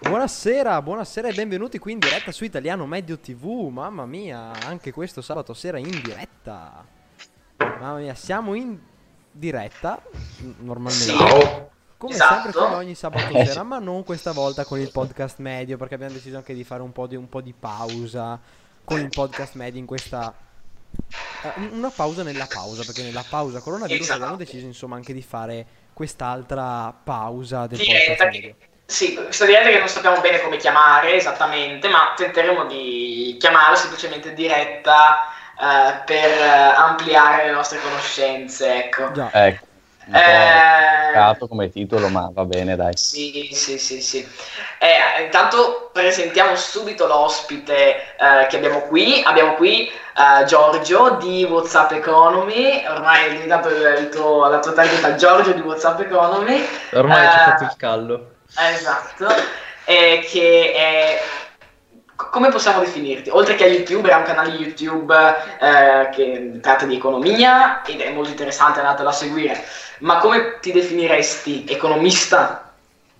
Buonasera, buonasera e benvenuti qui in diretta su Italiano Medio TV. Mamma mia, anche questo sabato sera in diretta. Mamma mia, siamo in diretta normalmente. Ciao. Come Esatto. sempre come ogni sabato Eh, sera, ma non questa volta con il podcast medio, perché abbiamo deciso anche di fare un po' di, un po' di pausa con il podcast medio in questa eh, un- una pausa nella pausa, perché nella pausa coronavirus Esatto. abbiamo deciso insomma anche di fare quest'altra pausa del Diretta podcast medio. che, sì, questa diretta che non sappiamo bene come chiamare esattamente, ma tenteremo di chiamarla semplicemente diretta eh, per eh, ampliare le nostre conoscenze, ecco. Già. Ecco, po' Eh, complicato come titolo, ma va bene, dai. Sì, sì, sì, sì. Eh, intanto presentiamo subito l'ospite eh, che abbiamo qui. Abbiamo qui eh, Giorgio di WhatsApp Economy. Ormai è diventato il, tuo, la tua targhetta Giorgio di WhatsApp Economy. Ormai Eh, ci ho fatto il callo. Esatto. Eh, che è... co- Come possiamo definirti? Oltre che a YouTube, ha un canale YouTube eh, che tratta di economia ed è molto interessante, andatelo a seguire. Ma come ti definiresti? Economista?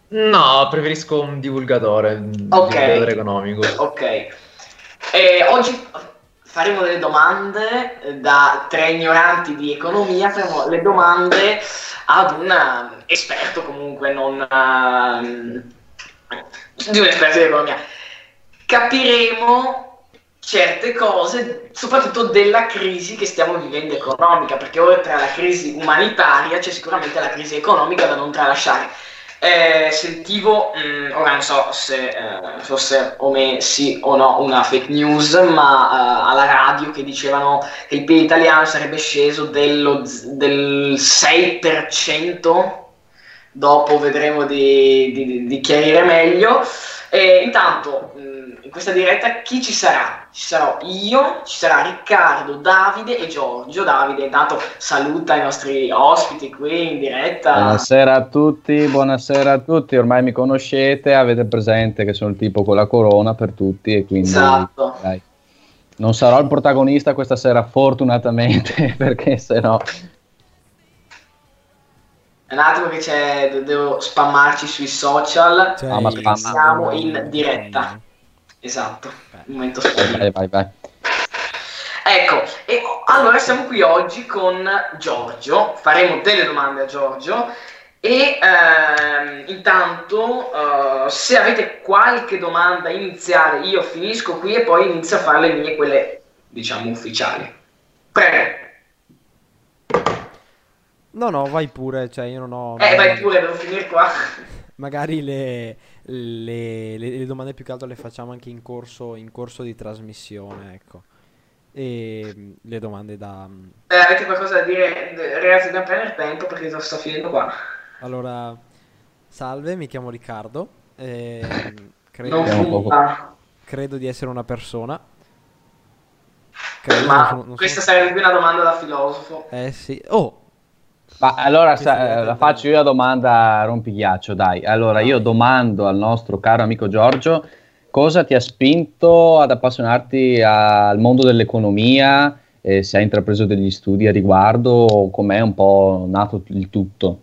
No, preferisco un divulgatore, un divulgatore economico. Ok. E oggi faremo delle domande eh, da tre ignoranti di economia, faremo le domande ad un eh, esperto comunque, non ehm, di un esperto di economia. Capiremo certe cose, soprattutto della crisi che stiamo vivendo economica, perché oltre alla crisi umanitaria c'è sicuramente la crisi economica da non tralasciare. Eh, sentivo, mh, ora non so se eh, fosse o me sì o no una fake news, ma eh, alla radio che dicevano che il PIL italiano sarebbe sceso dello del 6%, dopo vedremo di, di- di chiarire meglio. E intanto questa diretta chi ci sarà? Ci sarò io, ci sarà Riccardo, Davide e Giorgio. Davide intanto saluta i nostri ospiti qui in diretta. Buonasera a tutti, buonasera a tutti. Ormai mi conoscete, avete presente che sono il tipo con la corona per tutti e quindi Esatto. dai. non sarò il protagonista questa sera fortunatamente perché se no È un attimo che c'è, de- devo spammarci sui social. Cioè, Ah, ma i- spam. Siamo in diretta. Esatto, un momento vai vai vai. Ecco, e allora siamo qui oggi con Giorgio, faremo delle domande a Giorgio e ehm, intanto eh, se avete qualche domanda iniziale io finisco qui e poi inizio a fare le mie, quelle diciamo ufficiali. Prego, No, no, vai pure, cioè io non ho... eh vai pure, devo finire qua. Magari le, le- le- le domande più che altro le facciamo anche in corso, in corso di trasmissione, ecco. E mm, le domande da... mm, Eh, avete qualcosa da dire? Ragazzi, dobbiamo prendere tempo perché sto finendo qua. Allora, salve, mi chiamo Riccardo. ehm, credo, Non credo di essere una persona. Credo, non Ma sono- non questa sono- sarebbe una domanda da filosofo. Eh sì. Oh, Ma allora sa- è la faccio io la domanda rompighiaccio, dai. Allora io domando al nostro caro amico Giorgio cosa ti ha spinto ad appassionarti al mondo dell'economia, e se hai intrapreso degli studi a riguardo o com'è un po' nato il tutto.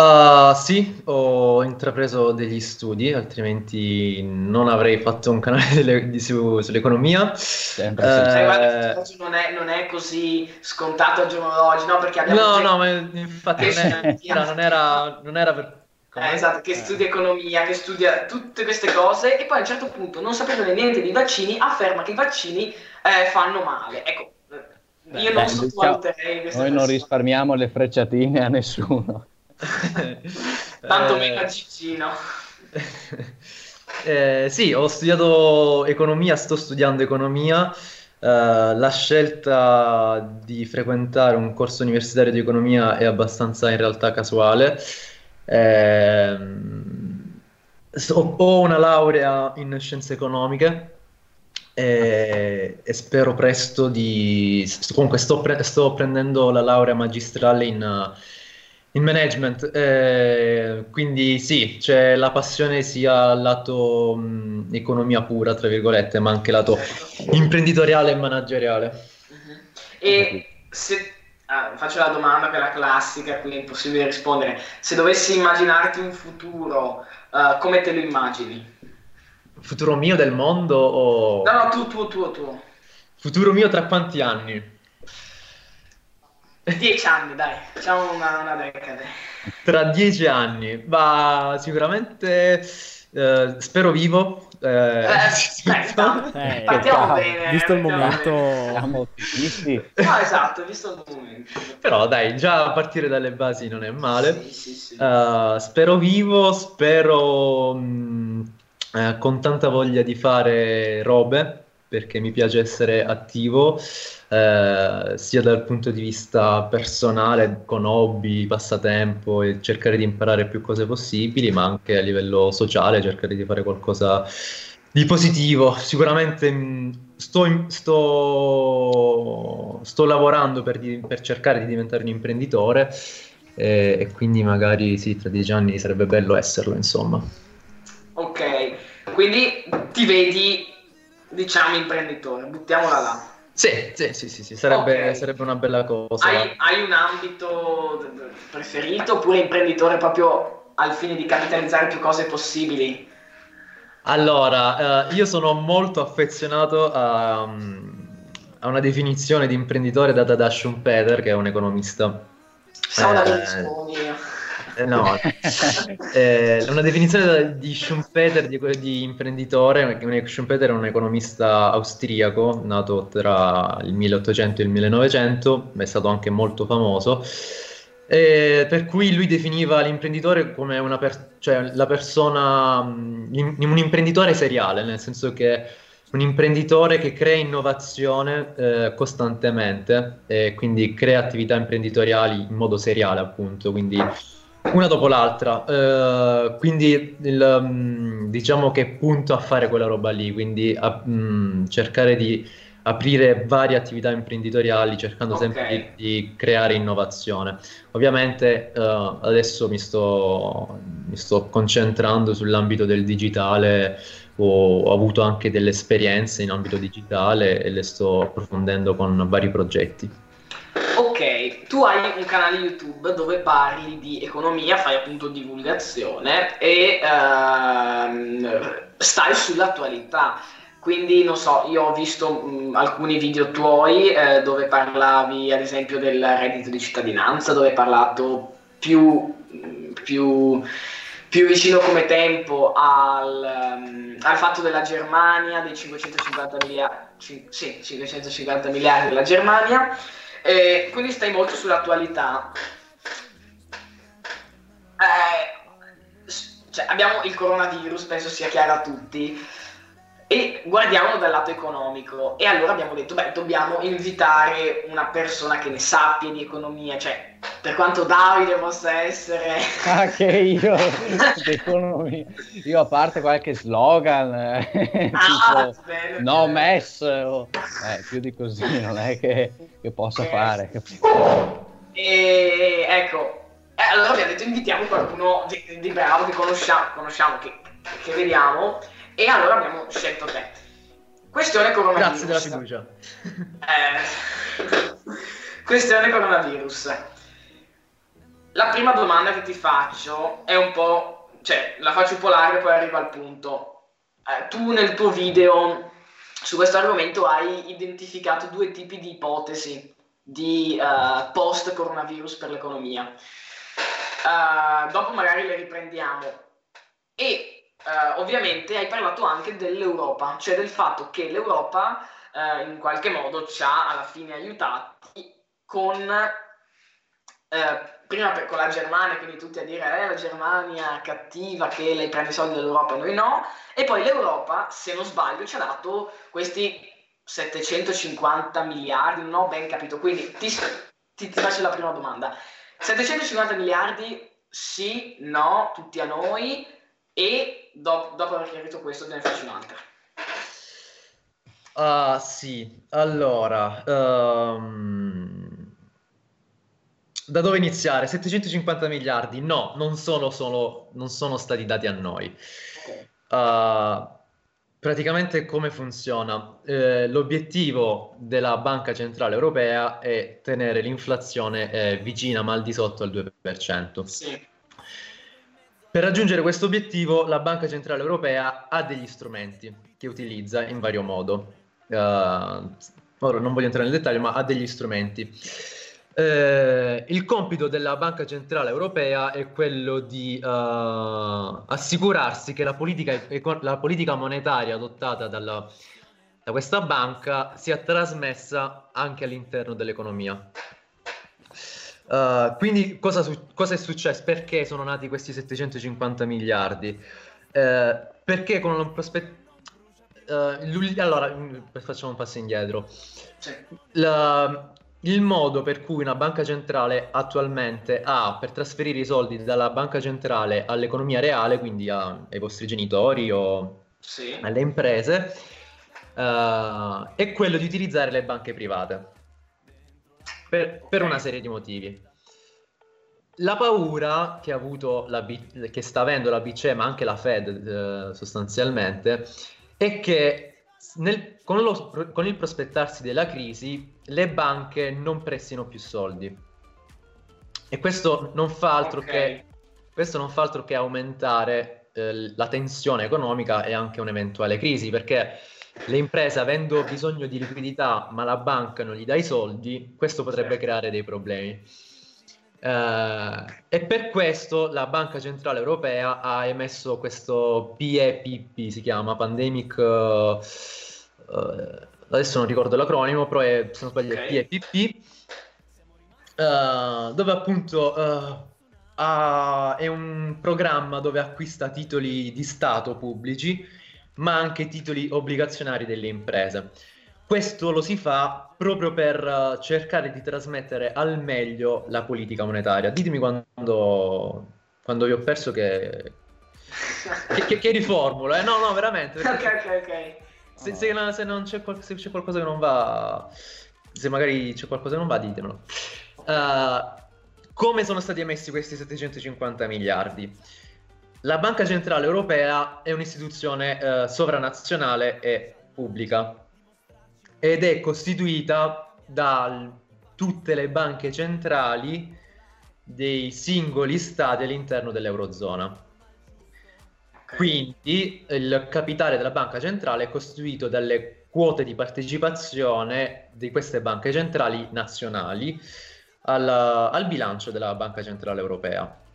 Ah, sì, ho intrapreso degli studi, altrimenti non avrei fatto un canale delle- di- su- sull'economia. Sempre Eh, sempre. Oggi non è, non è così scontato al giorno d'oggi, no? Perché abbiamo No, no, ma infatti non, è- era- non era, non era per... Eh, esatto, che studia economia, che studia tutte queste cose e poi a un certo punto, non sapendo niente dei vaccini, afferma che i vaccini eh, fanno male. Ecco, eh, io non Beh, sottovaluterei queste Noi non persone. risparmiamo le frecciatine a nessuno. Tanto Eh, meno Gigino. Eh, sì, ho studiato economia, sto studiando economia. Eh, la scelta di frequentare un corso universitario di economia è abbastanza in realtà casuale. Ehm, so- ho una laurea in scienze economiche e, e spero presto di... Comunque sto, pre- sto prendendo la laurea magistrale in, in management, eh, quindi sì, c'è la passione sia lato mh, economia pura, tra virgolette, ma anche lato imprenditoriale e manageriale. Mhm. E se ah, faccio la domanda quella classica, qui è impossibile rispondere. Se dovessi immaginarti un futuro, uh, come te lo immagini? Futuro mio del mondo o... No, no, tu, tu, tu, tu. Futuro mio tra quanti anni? Dieci anni, dai, facciamo una, una decade. Tra dieci anni, ma sicuramente eh, spero vivo. Eh, Eh, aspetta, Eh, partiamo cavolo, bene. Visto il momento... Siamo ottimisti. No, esatto, visto il momento. Però dai, già a partire dalle basi non è male. Sì, sì, sì. Eh, spero vivo, spero mh, eh, con tanta voglia di fare robe, perché mi piace essere attivo, eh, sia dal punto di vista personale, con hobby, passatempo e cercare di imparare più cose possibili, ma anche a livello sociale, cercare di fare qualcosa di positivo. Sicuramente mh, sto, sto, sto lavorando per, di- per cercare di diventare un imprenditore e, e quindi magari sì, tra dieci anni sarebbe bello esserlo, insomma. Ok, quindi ti vedi, diciamo, imprenditore, buttiamola là. Sì, sì, sì, sì, sì, sarebbe, Ok. sarebbe una bella cosa. Hai, hai un ambito preferito oppure imprenditore proprio al fine di capitalizzare più cose possibili? Allora, eh, io sono molto affezionato a, mm, a una definizione di imprenditore data da Schumpeter, che è un economista. Da Eh, Berlusconi. Eh, No, eh, una definizione di Schumpeter di, di imprenditore, Schumpeter è un economista austriaco nato tra il 1800 e il 1900, è stato anche molto famoso, eh, per cui lui definiva l'imprenditore come una per- cioè la persona, mh, l'im- un imprenditore seriale, nel senso che un imprenditore che crea innovazione eh, costantemente e quindi crea attività imprenditoriali in modo seriale, appunto, quindi una dopo l'altra. Eh, quindi il, mm, diciamo che punto a fare quella roba lì, quindi a mm, cercare di aprire varie attività imprenditoriali, cercando Ok. sempre di, di creare innovazione. Ovviamente eh, adesso mi sto, mi sto concentrando sull'ambito del digitale, ho, ho avuto anche delle esperienze in ambito digitale e le sto approfondendo con vari progetti. Tu hai un canale YouTube dove parli di economia, fai appunto divulgazione e ehm, stai sull'attualità. Quindi, non so, io ho visto mh, alcuni video tuoi eh, dove parlavi ad esempio del reddito di cittadinanza, dove hai parlato più, più, più vicino come tempo al, um, al fatto della Germania, dei 550 miliardi, sì, 550 miliardi della Germania. Eh, quindi stai molto sull'attualità. Eh, cioè, abbiamo il coronavirus, penso sia chiaro a tutti, e guardiamolo dal lato economico. E allora abbiamo detto, beh, dobbiamo invitare una persona che ne sappia di economia, cioè, per quanto Davide possa essere... Anche io, d'economia. Io a parte qualche slogan, eh, Ah, tipo bene, no bene. mess, o- eh, più di così non è che, che possa Ok. fare. E ecco, eh, allora abbiamo detto invitiamo qualcuno di, di bravo che conosciamo, conosciamo che, che vediamo, e allora abbiamo scelto te. Questione coronavirus. Grazie della fiducia. Eh, questione coronavirus. La prima domanda che ti faccio è un po', cioè la faccio un po' larga e poi arrivo al punto. Eh, tu nel tuo video su questo argomento hai identificato due tipi di ipotesi di eh, post coronavirus per l'economia. Eh, dopo magari le riprendiamo. E eh, ovviamente hai parlato anche dell'Europa, cioè del fatto che l'Europa eh, in qualche modo ci ha alla fine aiutati con eh, prima per, con la Germania, quindi tutti a dire eh, la Germania cattiva che lei prende i soldi dall'Europa e noi no, e poi l'Europa, se non sbaglio, ci ha dato questi 750 miliardi, non ho ben capito, quindi ti, ti, ti faccio la prima domanda. 750 miliardi, sì, no, tutti a noi, e do- dopo aver chiarito questo te ne faccio un'altra. Ah, sì, allora, ehm, da dove iniziare? 750 miliardi? No, non sono solo, non sono stati dati a noi. Uh, praticamente come funziona? Eh, l'obiettivo della Banca Centrale Europea è tenere l'inflazione eh, vicina ma al di sotto al 2%. Sì. Per raggiungere questo obiettivo la Banca Centrale Europea ha degli strumenti che utilizza in vario modo. Uh, ora non voglio entrare nel dettaglio, ma ha degli strumenti. Uh, il compito della Banca Centrale Europea è quello di uh, assicurarsi che la politica, la politica, monetaria adottata dalla, da questa banca sia trasmessa anche all'interno dell'economia. Uh, quindi cosa, su- cosa, è successo? Perché sono nati questi 750 miliardi? Uh, perché con un prospetto... Uh, allora, mm, facciamo un passo indietro. La, il modo per cui una banca centrale attualmente ha per trasferire i soldi dalla banca centrale all'economia reale, quindi a, ai vostri genitori o sì. alle imprese, è quello di utilizzare le banche private per, per una serie di motivi. La paura che, ha avuto la che sta avendo la BCE, ma anche la Fed eh, sostanzialmente, è che nel, con, lo, con, il prospettarsi della crisi le banche non prestino più soldi. E questo non fa altro, okay. che, questo non fa altro che aumentare eh, la tensione economica e anche un'eventuale crisi, perché le imprese avendo bisogno di liquidità ma la banca non gli dà i soldi, questo potrebbe certo. creare dei problemi. Uh, e per questo la Banca Centrale Europea ha emesso questo PEPP, si chiama Pandemic, uh, uh, adesso non ricordo l'acronimo, però è, se non sbaglio okay. PEPP, dove appunto ha, è un programma dove acquista titoli di Stato pubblici ma anche titoli obbligazionari delle imprese. Questo lo si fa proprio per uh, cercare di trasmettere al meglio la politica monetaria. Ditemi quando, quando vi ho perso che, che, che, che riformulo, eh? No, no, veramente. Ok, ok, ok. Se, se, se, non c'è, se, c'è, qualcosa che non va, se magari c'è qualcosa che non va, ditemelo. Uh, come sono stati emessi questi 750 miliardi? La Banca Centrale Europea è un'istituzione eh, sovranazionale e pubblica ed è costituita da tutte le banche centrali dei singoli stati all'interno dell'Eurozona. Quindi il capitale della banca centrale è costituito dalle quote di partecipazione di queste banche centrali nazionali al, al bilancio della banca centrale europea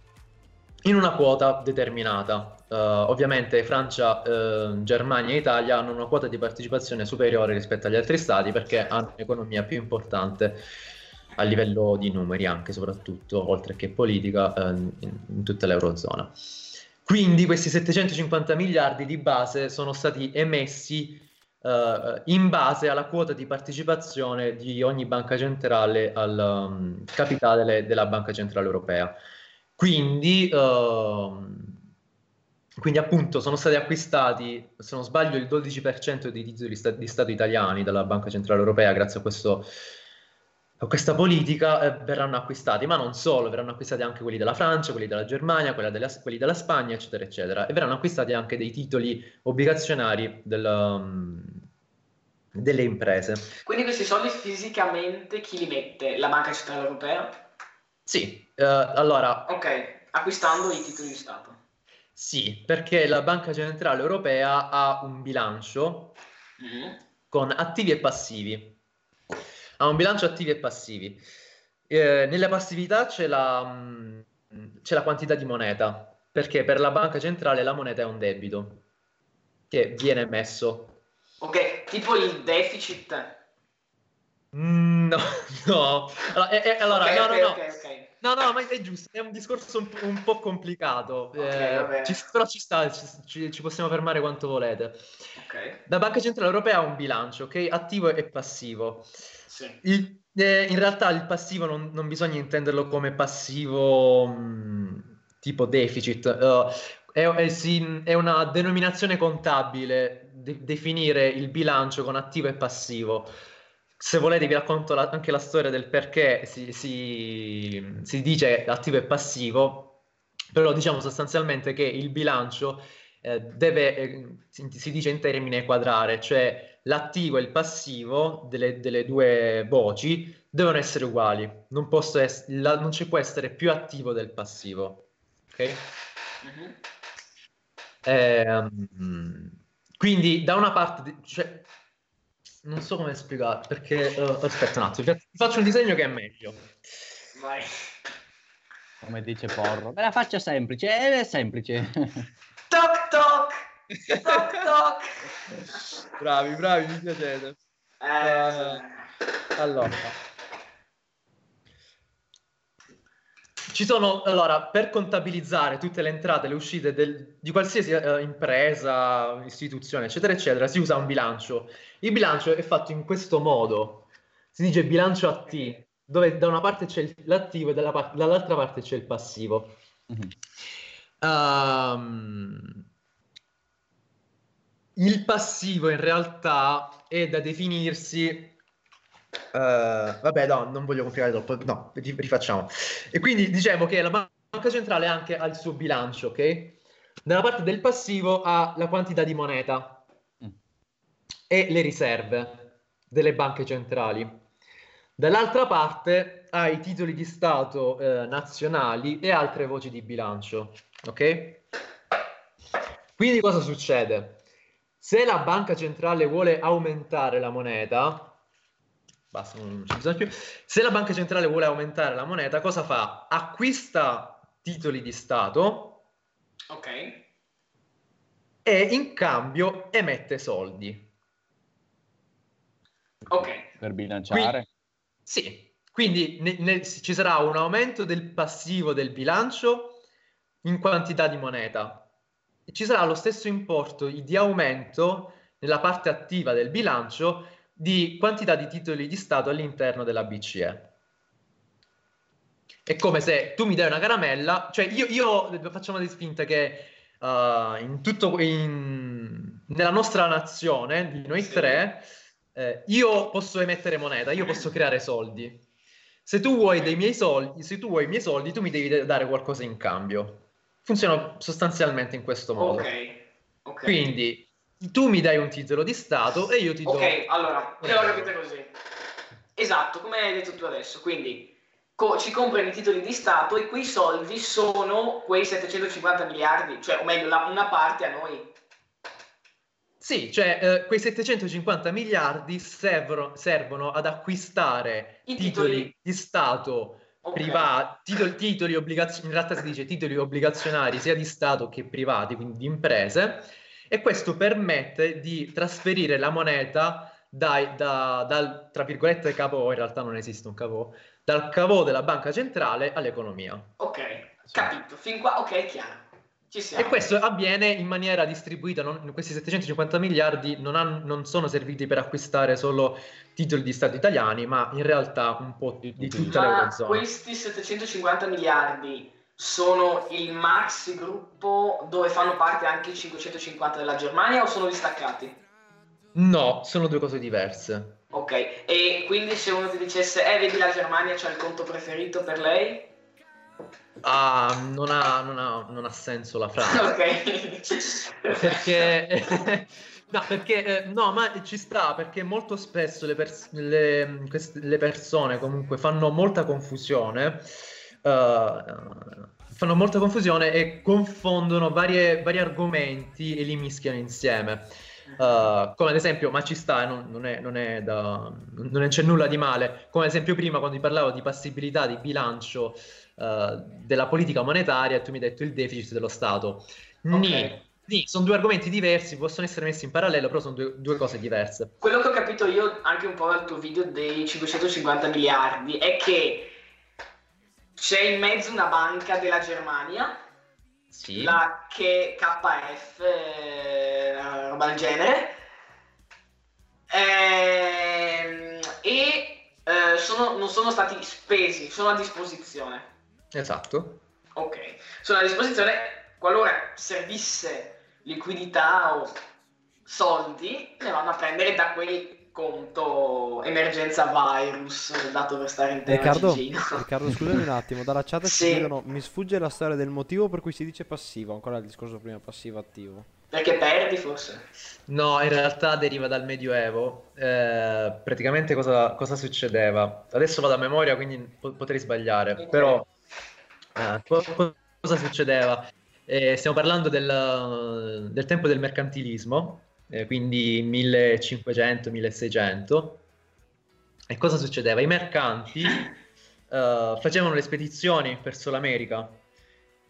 in una quota determinata. Uh, ovviamente Francia, uh, Germania e Italia hanno una quota di partecipazione superiore rispetto agli altri stati perché hanno un'economia più importante a livello di numeri anche soprattutto, oltre che politica, uh, in, in tutta l'Eurozona. Quindi questi 750 miliardi di base sono stati emessi in base alla quota di partecipazione di ogni banca centrale al um, capitale della Banca Centrale Europea. Quindi, uh, quindi appunto sono stati acquistati, se non sbaglio, il 12% dei titoli di, sta- di Stato italiani dalla Banca Centrale Europea grazie a, questo, a questa politica eh, verranno acquistati, ma non solo, verranno acquistati anche quelli della Francia, quelli della Germania, della, quelli della Spagna, eccetera, eccetera. E verranno acquistati anche dei titoli obbligazionari del, um, delle imprese. Quindi questi soldi fisicamente chi li mette? La Banca Centrale Europea? Sì, uh, allora... Ok, acquistando i titoli di Stato. Sì, perché la Banca Centrale Europea ha un bilancio mm-hmm. con attivi e passivi. Ha un bilancio attivi e passivi. Eh, nelle passività c'è la, mh, mm, c'è la quantità di moneta, perché per la Banca Centrale la moneta è un debito che viene emesso. Ok, tipo il deficit Mm, no, no. Allora, eh, eh, allora okay, no, okay, no, no. Okay, no, no, ma è giusto, è un discorso un, un po' complicato. Eh, ci, però ci sta, ci, ci, possiamo fermare quanto volete. La Banca Centrale Europea ha un bilancio, ok? Attivo e passivo. Sì. Il, eh, in realtà il passivo non, non bisogna intenderlo come passivo mh, mm, tipo deficit. Uh, è, è, sì, è, una denominazione contabile de- definire il bilancio con attivo e passivo se volete vi racconto la, anche la storia del perché si, si, si, dice attivo e passivo, però diciamo sostanzialmente che il bilancio eh, deve, eh, si, si dice in termine quadrare, cioè l'attivo e il passivo delle, delle due voci devono essere uguali, non, posso ess- la- non ci può essere più attivo del passivo. Ok? Mhm. Ehm, quindi da una parte, cioè, non so come spiegare, perché eh, aspetta un attimo, vi faccio un disegno che è meglio. Vai. Come dice Porro. Me la faccia semplice, eh, è semplice. Toc toc! Toc toc! Bravi, bravi, mi piacete. Eh, Allora, ci sono, allora, per contabilizzare tutte le entrate e le uscite del- di qualsiasi eh, impresa, istituzione, eccetera, eccetera, si usa un bilancio. Il bilancio è fatto in questo modo, si dice bilancio a T, dove da una parte c'è l'attivo e dalla dall'altra parte c'è il passivo. Mhm. Ehm, il passivo in realtà è da definirsi. Eh, vabbè, no, non voglio complicare troppo. No, ri- rifacciamo. E quindi diciamo che la banca centrale anche ha il suo bilancio, ok? Nella parte del passivo ha la quantità di moneta Mm. e le riserve delle banche centrali. Dall'altra parte ha i titoli di Stato eh, nazionali e altre voci di bilancio. Ok? Quindi cosa succede? Se la banca centrale vuole aumentare la moneta, basta, non ci bisogna più. Se la banca centrale vuole aumentare la moneta, cosa fa? Acquista titoli di Stato ok. e in cambio emette soldi. Ok. Per bilanciare. Sì, quindi ne- ne- ci sarà un aumento del passivo del bilancio in quantità di moneta. Ci sarà lo stesso importo di aumento nella parte attiva del bilancio di quantità di titoli di Stato all'interno della BCE. È come se tu mi dai una caramella, cioè io, io facciamo di finta che uh, in tutto, in- nella nostra nazione, di noi Sì. tre, eh, io posso emettere moneta, io posso creare soldi. Se tu vuoi dei miei soldi, se tu vuoi i miei soldi, tu mi devi de- dare qualcosa in cambio. Funziona sostanzialmente in questo modo. Ok. Ok. Quindi tu mi dai un titolo di Stato e io ti do. Ok, allora, capito così. Esatto, come hai detto tu adesso. Quindi co- ci comprano i titoli di Stato e quei soldi sono quei 750 miliardi, cioè, o meglio, la- una parte a noi. Sì, cioè eh, quei 750 miliardi servono, servono ad acquistare I titoli, titoli. di Stato Ok. privati, titoli, titoli obbligazionari, in realtà si dice titoli obbligazionari sia di Stato che privati, quindi di imprese, e questo permette di trasferire la moneta dai- da- dal, tra virgolette, capo, in realtà non esiste un capo, dal cavo della banca centrale all'economia. Ok, capito. Fin qua, ok, è chiaro. E questo avviene in maniera distribuita, non- questi 750 miliardi non, han- non sono serviti per acquistare solo titoli di Stato italiani, ma in realtà un po' di, di tutta Ma l'Eurozona. questi 750 miliardi sono il maxi gruppo dove fanno parte anche i 550 della Germania o sono distaccati? No, sono due cose diverse. Ok, e quindi se uno ti dicesse, eh, vedi la Germania c'ha il conto preferito per lei? Ah, non ha, non ha- non ha senso la frase. ok. perché no, perché eh, no, ma ci sta perché molto spesso le, pers- le- queste- le persone comunque fanno molta confusione. Eh, fanno molta confusione e confondono varie- vari argomenti e li mischiano insieme. Eh, come ad esempio, ma ci sta, eh, non, non è, non è da, non c'è nulla di male. Come ad esempio, prima quando ti parlavo di passibilità di bilancio eh, della politica monetaria, tu mi hai detto il deficit dello Stato. Nì, nì, sono due argomenti diversi, possono essere messi in parallelo, però sono due, due cose diverse. Quello che ho capito io anche un po' dal tuo video dei 550 miliardi è che c'è in mezzo una banca della Germania, Sì. la che KF, eh, una roba del genere, Ehm, e eh, sono- non sono stati spesi, sono a disposizione. Esatto. Ok, sono a disposizione qualora servisse liquidità o soldi, ne vanno a prendere da quei conto emergenza virus, dato per stare in tema Riccardo. Riccardo, scusami un attimo, dalla chat ci Sì. chiedono, mi sfugge la storia del motivo per cui si dice passivo, ancora il discorso prima passivo-attivo. Perché perdi forse? No, in realtà deriva dal Medioevo. Eh, praticamente cosa, cosa succedeva? Adesso vado a memoria, quindi po- potrei sbagliare, Ok. però eh, co- co- cosa succedeva? Eh, stiamo parlando del, del tempo del mercantilismo, eh, quindi 1500-1600. E cosa succedeva? I mercanti eh, facevano le spedizioni verso l'America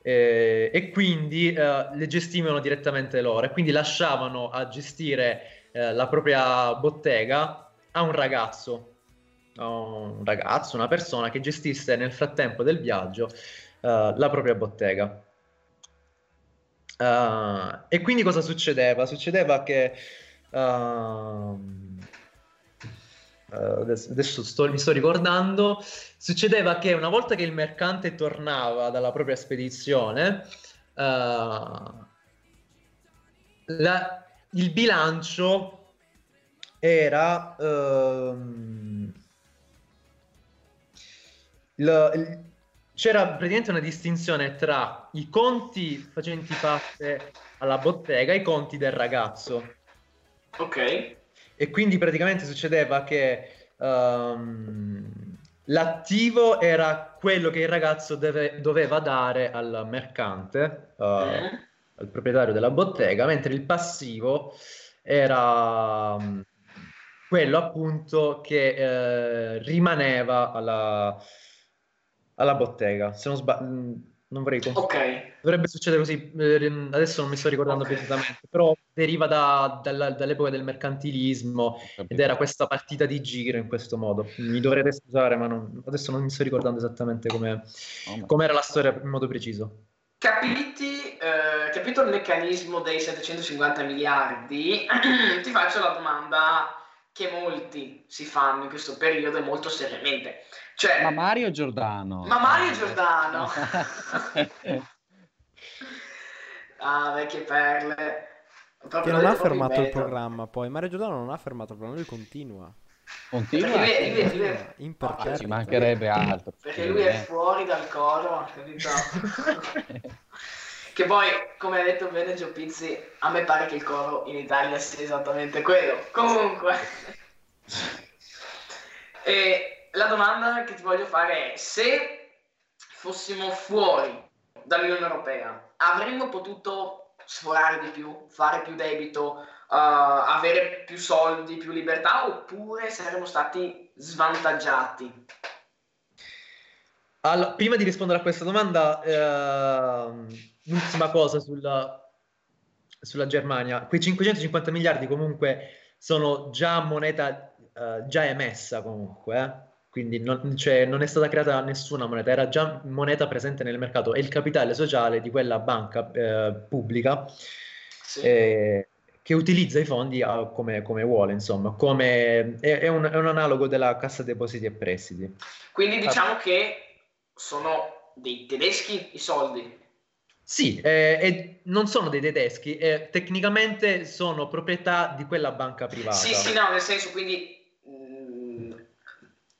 eh, e quindi eh, le gestivano direttamente loro e quindi lasciavano a gestire eh, la propria bottega a un ragazzo, un ragazzo, una persona che gestisse nel frattempo del viaggio eh, la propria bottega. Eh, e quindi cosa succedeva? Succedeva che eh, adesso, sto- mi sto ricordando, succedeva che una volta che il mercante tornava dalla propria spedizione, eh, la- il bilancio era il- il- c'era praticamente una distinzione tra i conti facenti parte alla bottega e i conti del ragazzo. Ok. E quindi praticamente succedeva che ehm, l'attivo era quello che il ragazzo deve- doveva dare al mercante, eh, Mm. al proprietario della bottega, mentre il passivo era mm, quello appunto che eh, rimaneva alla, alla bottega. Se non sbaglio, non vorrei confondermi. Ok. Dovrebbe succedere così, eh, adesso non mi sto ricordando Ok. precisamente, però deriva da- dalla- dall'epoca del mercantilismo ed era questa partita di giro in questo modo. Mi dovrete scusare, ma non- adesso non mi sto ricordando esattamente come com'era la storia in modo preciso. Capiti, eh, capito il meccanismo dei 750 miliardi, ti faccio la domanda che molti si fanno in questo periodo e molto seriamente. Cioè, Ma Mario Giordano. Ma Mario Giordano. ah, vecchie perle. Proprio Che non ha fermato il programma poi, Mario Giordano non ha fermato il programma, lui continua. Continua. Perché lui, lui- lui è- Imperterrito. Ci mancherebbe altro. Perché lui è fuori dal coro, capito? Che poi, come ha detto bene Gio Pizzi, a me pare che il coro in Italia sia esattamente quello. Comunque, e la domanda che ti voglio fare è: se fossimo fuori dall'Unione Europea, avremmo potuto sforare di più, fare più debito, eh, avere più soldi, più libertà, oppure saremmo stati svantaggiati? Allora, prima di rispondere a questa domanda, ehm, l'ultima cosa sulla, sulla Germania. Quei 550 miliardi comunque sono già moneta eh, già emessa comunque, eh. Quindi non, cioè, non è stata creata nessuna moneta, era già moneta presente nel mercato, è il capitale sociale di quella banca eh, pubblica Sì. eh, che utilizza i fondi ah, come, come vuole, insomma, come, è, è un, è un analogo della Cassa Depositi e Prestiti. Quindi diciamo che sono dei tedeschi i soldi. Sì, eh, e non sono dei tedeschi, eh, tecnicamente sono proprietà di quella banca privata. Sì, sì, no, nel senso quindi...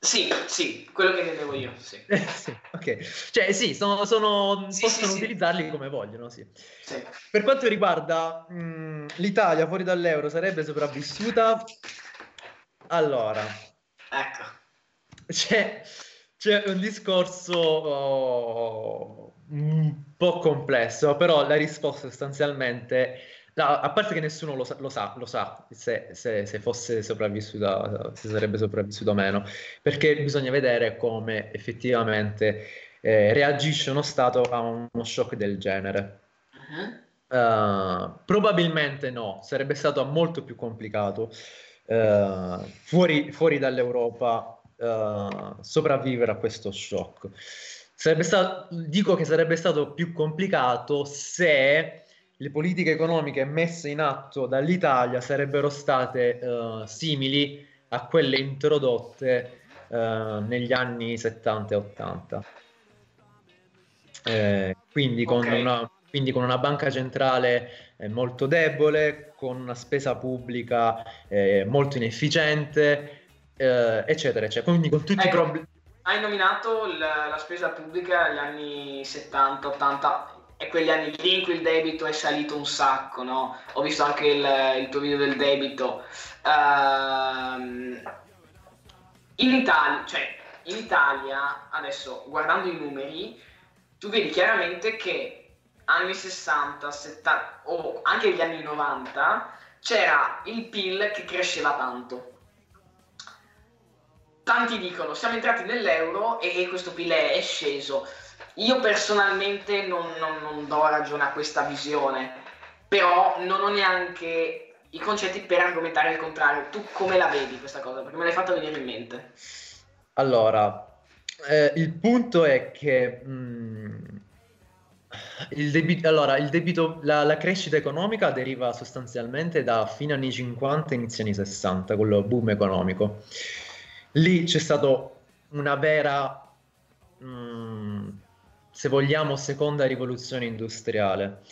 sì, sì, quello che intendevo io, sì. Eh, sì, ok. Cioè, sì, sono, sono- Sì, possono sì, utilizzarli come vogliono, sì. sì. Per quanto riguarda mh, l'Italia fuori dall'euro, sarebbe sopravvissuta? Allora, Ecco. c'è, c'è un discorso oh, un po' complesso, però la risposta sostanzialmente, no, a parte che nessuno lo sa, lo sa, lo sa se, se- se fosse sopravvissuta, se sarebbe sopravvissuto o meno, perché bisogna vedere come effettivamente eh, reagisce uno Stato a uno shock del genere. Mhm. Uh, probabilmente no, sarebbe stato molto più complicato uh, fuori, fuori dall'Europa uh, sopravvivere a questo shock. Sarebbe stato, dico che sarebbe stato più complicato se le politiche economiche messe in atto dall'Italia sarebbero state uh, simili a quelle introdotte uh, negli anni 70 e 80. Eh, quindi con Ok. una quindi con una banca centrale eh, molto debole, con una spesa pubblica eh, molto inefficiente, eh, eccetera, eccetera. Quindi con tutti ecco, i problemi. Hai nominato la, la spesa pubblica negli anni 70, 80 e quegli anni lì in cui il debito è salito un sacco, no? Ho visto anche il, il tuo video del debito. Uh, in Italia, cioè in Italia, adesso guardando i numeri, tu vedi chiaramente che anni 60, 70 o anche gli anni 90 c'era il PIL che cresceva tanto. Tanti dicono siamo entrati nell'euro e questo PIL è sceso. Io personalmente non, non, non do ragione a questa visione, però non ho neanche i concetti per argomentare il contrario. Tu come la vedi questa cosa? Perché me l'hai fatta venire in mente. Allora, eh, il punto è che mh, mm, il debito, allora, il debito la, la, crescita economica deriva sostanzialmente da fine anni 50 inizio anni 60, con il boom economico. Lì c'è stata una vera, mh, mm, se vogliamo, seconda rivoluzione industriale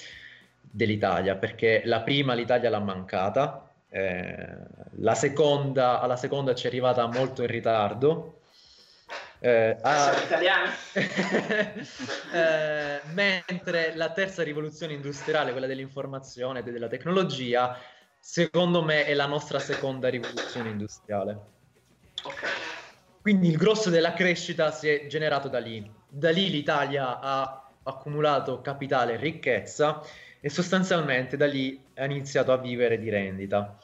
dell'Italia, perché la prima l'Italia l'ha mancata, eh, la seconda, alla seconda ci è arrivata molto in ritardo, eh, a... italiani. eh, mentre la terza rivoluzione industriale, quella dell'informazione e della tecnologia, secondo me è la nostra seconda rivoluzione industriale. Ok. Quindi il grosso della crescita si è generato da lì. Da lì l'Italia ha accumulato capitale e ricchezza e sostanzialmente da lì ha iniziato a vivere di rendita.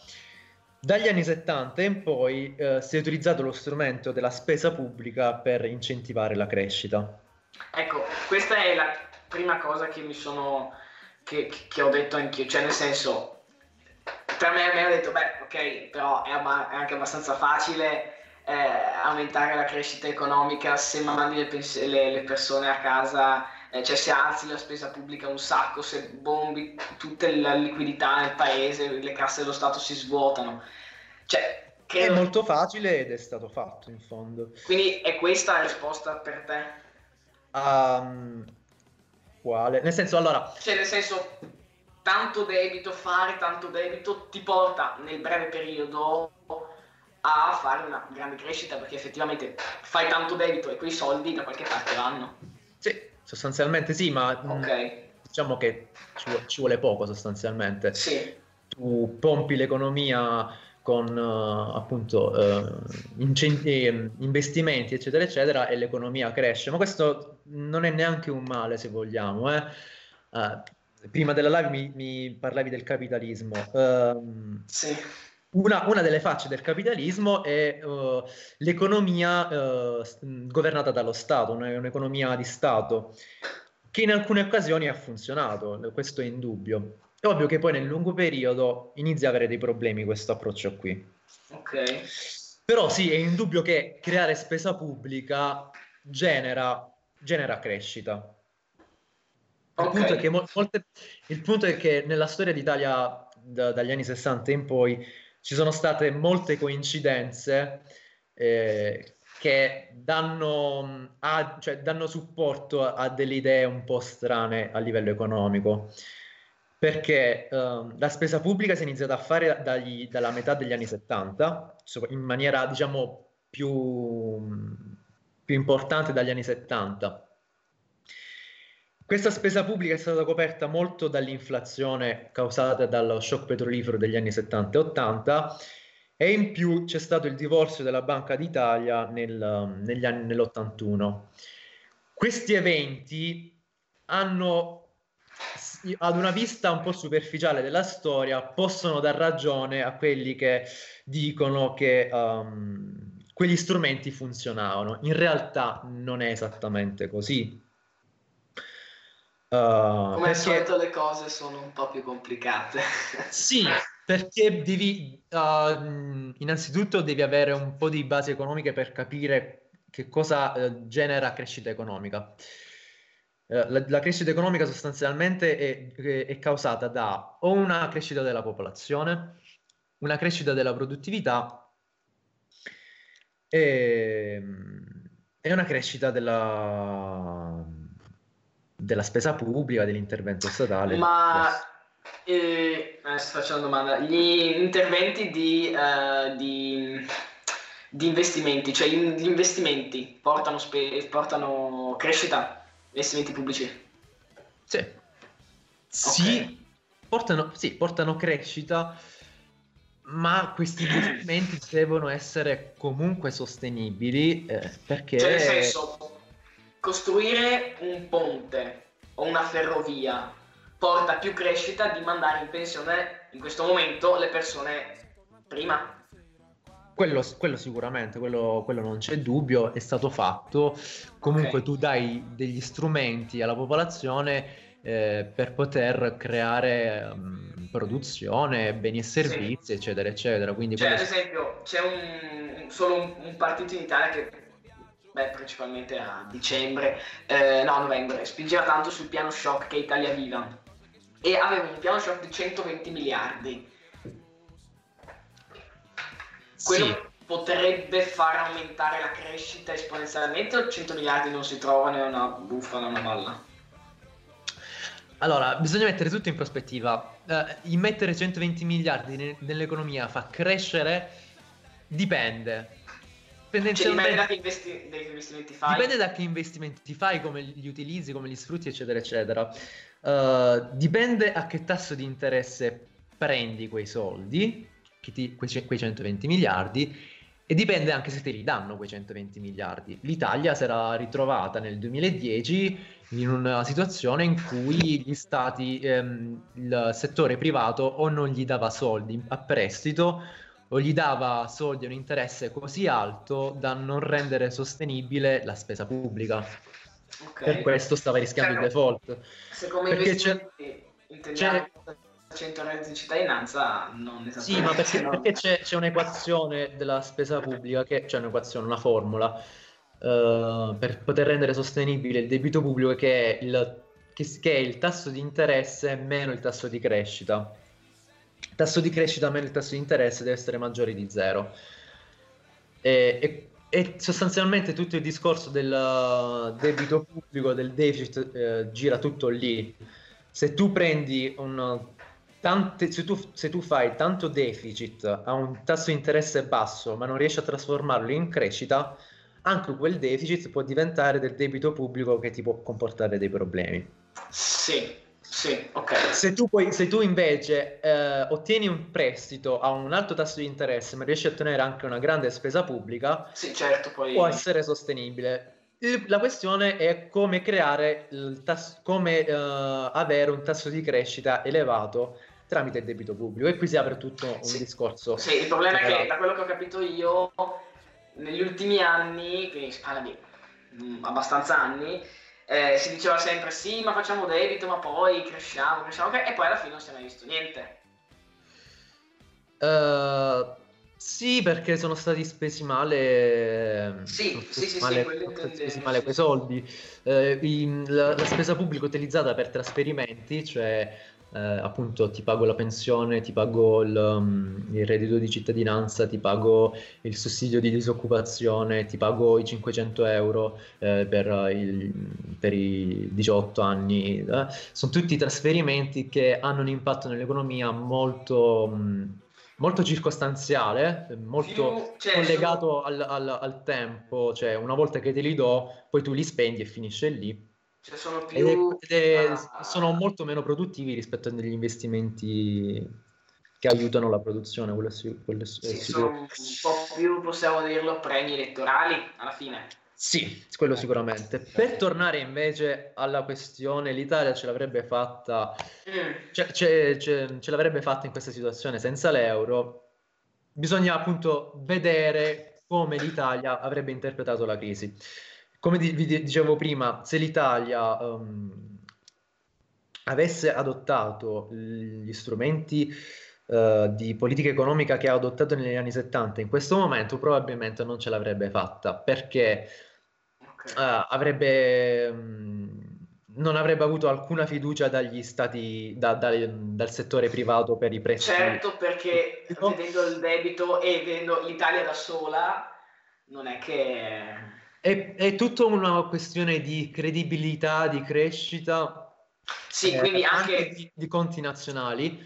Dagli anni 70 in poi eh, si è utilizzato lo strumento della spesa pubblica per incentivare la crescita. Ecco, questa è la prima cosa che mi sono che, che ho detto anch'io, cioè nel senso, per me, me ho detto, beh, ok, però è, ab- è anche abbastanza facile eh, aumentare la crescita economica se mandi le, pens- le, le persone a casa eh, cioè se alzi la spesa pubblica un sacco, se bombi tutta la liquidità nel paese, le casse dello Stato si svuotano. Cioè, credo... È molto facile ed è stato fatto in fondo. Quindi è questa la risposta per te? Um, quale? Nel senso, allora... Cioè, nel senso, tanto debito, fare tanto debito ti porta nel breve periodo a fare una grande crescita perché effettivamente fai tanto debito e quei soldi da qualche parte vanno. Sì, Sostanzialmente sì, ma mm, okay. diciamo che ci vuole, poco sostanzialmente. Sì. Tu pompi l'economia con uh, appunto uh, incenti- ehm, investimenti eccetera eccetera e l'economia cresce, ma questo non è neanche un male se vogliamo. Eh? Uh, prima della live mi, mi parlavi del capitalismo. Uh, sì. Una, una, delle facce del capitalismo è uh, l'economia uh, governata dallo Stato, un'economia di Stato, che in alcune occasioni ha funzionato, questo è indubbio. È ovvio che poi nel lungo periodo inizia a avere dei problemi questo approccio qui. Ok. Però sì, è indubbio che creare spesa pubblica genera, genera crescita. Il, okay. punto mo- molte, il, punto è che nella storia d'Italia da, dagli anni 60 in poi ci sono state molte coincidenze eh, che danno, a, cioè, danno supporto a, delle idee un po' strane a livello economico. Perché uh, la spesa pubblica si è iniziata a fare dagli, dalla metà degli anni 70, in maniera diciamo più, più importante dagli anni 70 questa spesa pubblica è stata coperta molto dall'inflazione causata dallo shock petrolifero degli anni 70 e 80 e in più c'è stato il divorzio della Banca d'Italia nel, negli anni, nell'81. Questi eventi hanno, ad una vista un po' superficiale della storia, possono dar ragione a quelli che dicono che um, quegli strumenti funzionavano. In realtà non è esattamente così Uh, Come perché... al solito le cose sono un po' più complicate. sì, perché devi, uh, innanzitutto devi avere un po' di basi economiche per capire che cosa uh, genera crescita economica. La, la, crescita economica sostanzialmente è, è, causata da o una crescita della popolazione, una crescita della produttività e, e una crescita della della spesa pubblica, dell'intervento statale. Ma eh, adesso faccio una domanda: gli interventi di, eh, di, di investimenti, cioè gli investimenti portano, spe- portano crescita, investimenti pubblici? Sì. Sì, portano, sì, portano crescita, ma questi investimenti devono essere comunque sostenibili eh, perché... Cioè, nel senso, costruire un ponte o una ferrovia porta più crescita di mandare in pensione in questo momento le persone prima. Quello, quello sicuramente, quello, quello, non c'è dubbio, è stato fatto. Comunque Ok. tu dai degli strumenti alla popolazione eh, per poter creare mm, produzione, beni e servizi, eccetera, eccetera. Quindi Cioè, ad quello- esempio, c'è un, solo un, un partito in Italia che, beh, principalmente a dicembre, eh, no, novembre, spingeva tanto sul piano shock che è Italia Viva. E aveva un piano shock di 120 miliardi. Quello Sì. potrebbe far aumentare la crescita esponenzialmente o 100 miliardi non si trovano, è una bufala, una balla? Allora, bisogna mettere tutto in prospettiva. Eh, immettere 120 miliardi ne- nell'economia fa crescere? Dipende. Cioè, Tendenzialmente- dipende da che investi- dai investimenti fai. Dipende da che investimenti fai, come li utilizzi, come li sfrutti, eccetera, eccetera. Eh, dipende a che tasso di interesse prendi quei soldi, ti- quei, quei 120 miliardi, e dipende anche se te li danno quei 120 miliardi. L'Italia si era ritrovata nel 2010 in una situazione in cui gli stati, ehm, il settore privato o non gli dava soldi a prestito o gli dava soldi a un interesse così alto da non rendere sostenibile la spesa pubblica. Ok. Per questo stava rischiando il Certo. default. Se come Perché investimenti intendiamo 100 reddito di cittadinanza, non esattamente. Sì, ma perché, no. perché c'è, c'è un'equazione della spesa pubblica, che c'è un'equazione, una formula, eh, per poter rendere sostenibile il debito pubblico che è il, che è il tasso di interesse meno il tasso di crescita. Tasso di crescita meno il tasso di interesse deve essere maggiore di zero. E, e- e sostanzialmente tutto il discorso del uh, debito pubblico, del deficit, eh, gira tutto lì. Se tu prendi un tante- se, tu, se tu fai tanto deficit a un tasso di interesse basso, ma non riesci a trasformarlo in crescita, anche quel deficit può diventare del debito pubblico che ti può comportare dei problemi. Sì, sì, ok. Se tu, poi, se tu invece eh, ottieni un prestito a un alto tasso di interesse, ma riesci a ottenere anche una grande spesa pubblica, Sì, certo, poi... può essere sostenibile. Il- La questione è come creare il tasso, come eh, avere un tasso di crescita elevato tramite il debito pubblico. E qui si apre tutto un Sì. discorso. Sì, il problema è che, da quello che ho capito io, negli ultimi anni, quindi si parla di mm, abbastanza anni, eh, si diceva sempre sì, ma facciamo debito, ma poi cresciamo, cresciamo, e poi alla fine non si è mai visto niente. Eh, sì, perché sono stati spesi male. Sì, sì, sì, sì, male- intendevo, spesi male sì, quei sì. soldi. Eh, i- la, la spesa pubblica utilizzata per trasferimenti, cioè eh, appunto ti pago la pensione, ti pago il, um, il reddito di cittadinanza, ti pago il sussidio di disoccupazione, ti pago i 500 euro eh, per, il- per i 18 anni. eh. Sono tutti trasferimenti che hanno un impatto nell'economia molto, mh, molto circostanziale, molto Più- cioè, collegato al, al- al tempo, cioè una volta che te li do, poi tu li spendi e finisce lì. Cioè sono Ed è- più... ed è- ah, sono molto meno produttivi rispetto a degli investimenti che aiutano la produzione, quello sic- quello Sì, sicuro. sono un po' più, possiamo dirlo, premi elettorali, alla fine. Sì, quello sicuramente. Per tornare invece alla questione, l'Italia ce l'avrebbe fatta, Mm. ce, ce- ce- ce l'avrebbe fatta in questa situazione senza l'euro. Bisogna appunto vedere come l'Italia avrebbe interpretato la crisi. Come vi di- dicevo prima, se l'Italia ehm, avesse adottato gli strumenti eh, di politica economica che ha adottato negli anni 70, in questo momento probabilmente non ce l'avrebbe fatta perché Ok. eh, avrebbe, mh, non avrebbe avuto alcuna fiducia dagli stati, da- dal, dal settore privato per i prestiti. Certo, perché vedendo il debito e vedendo l'Italia da sola, non è che... È, è tutta una questione di credibilità, di crescita, Sì, eh, quindi anche... di, di conti nazionali,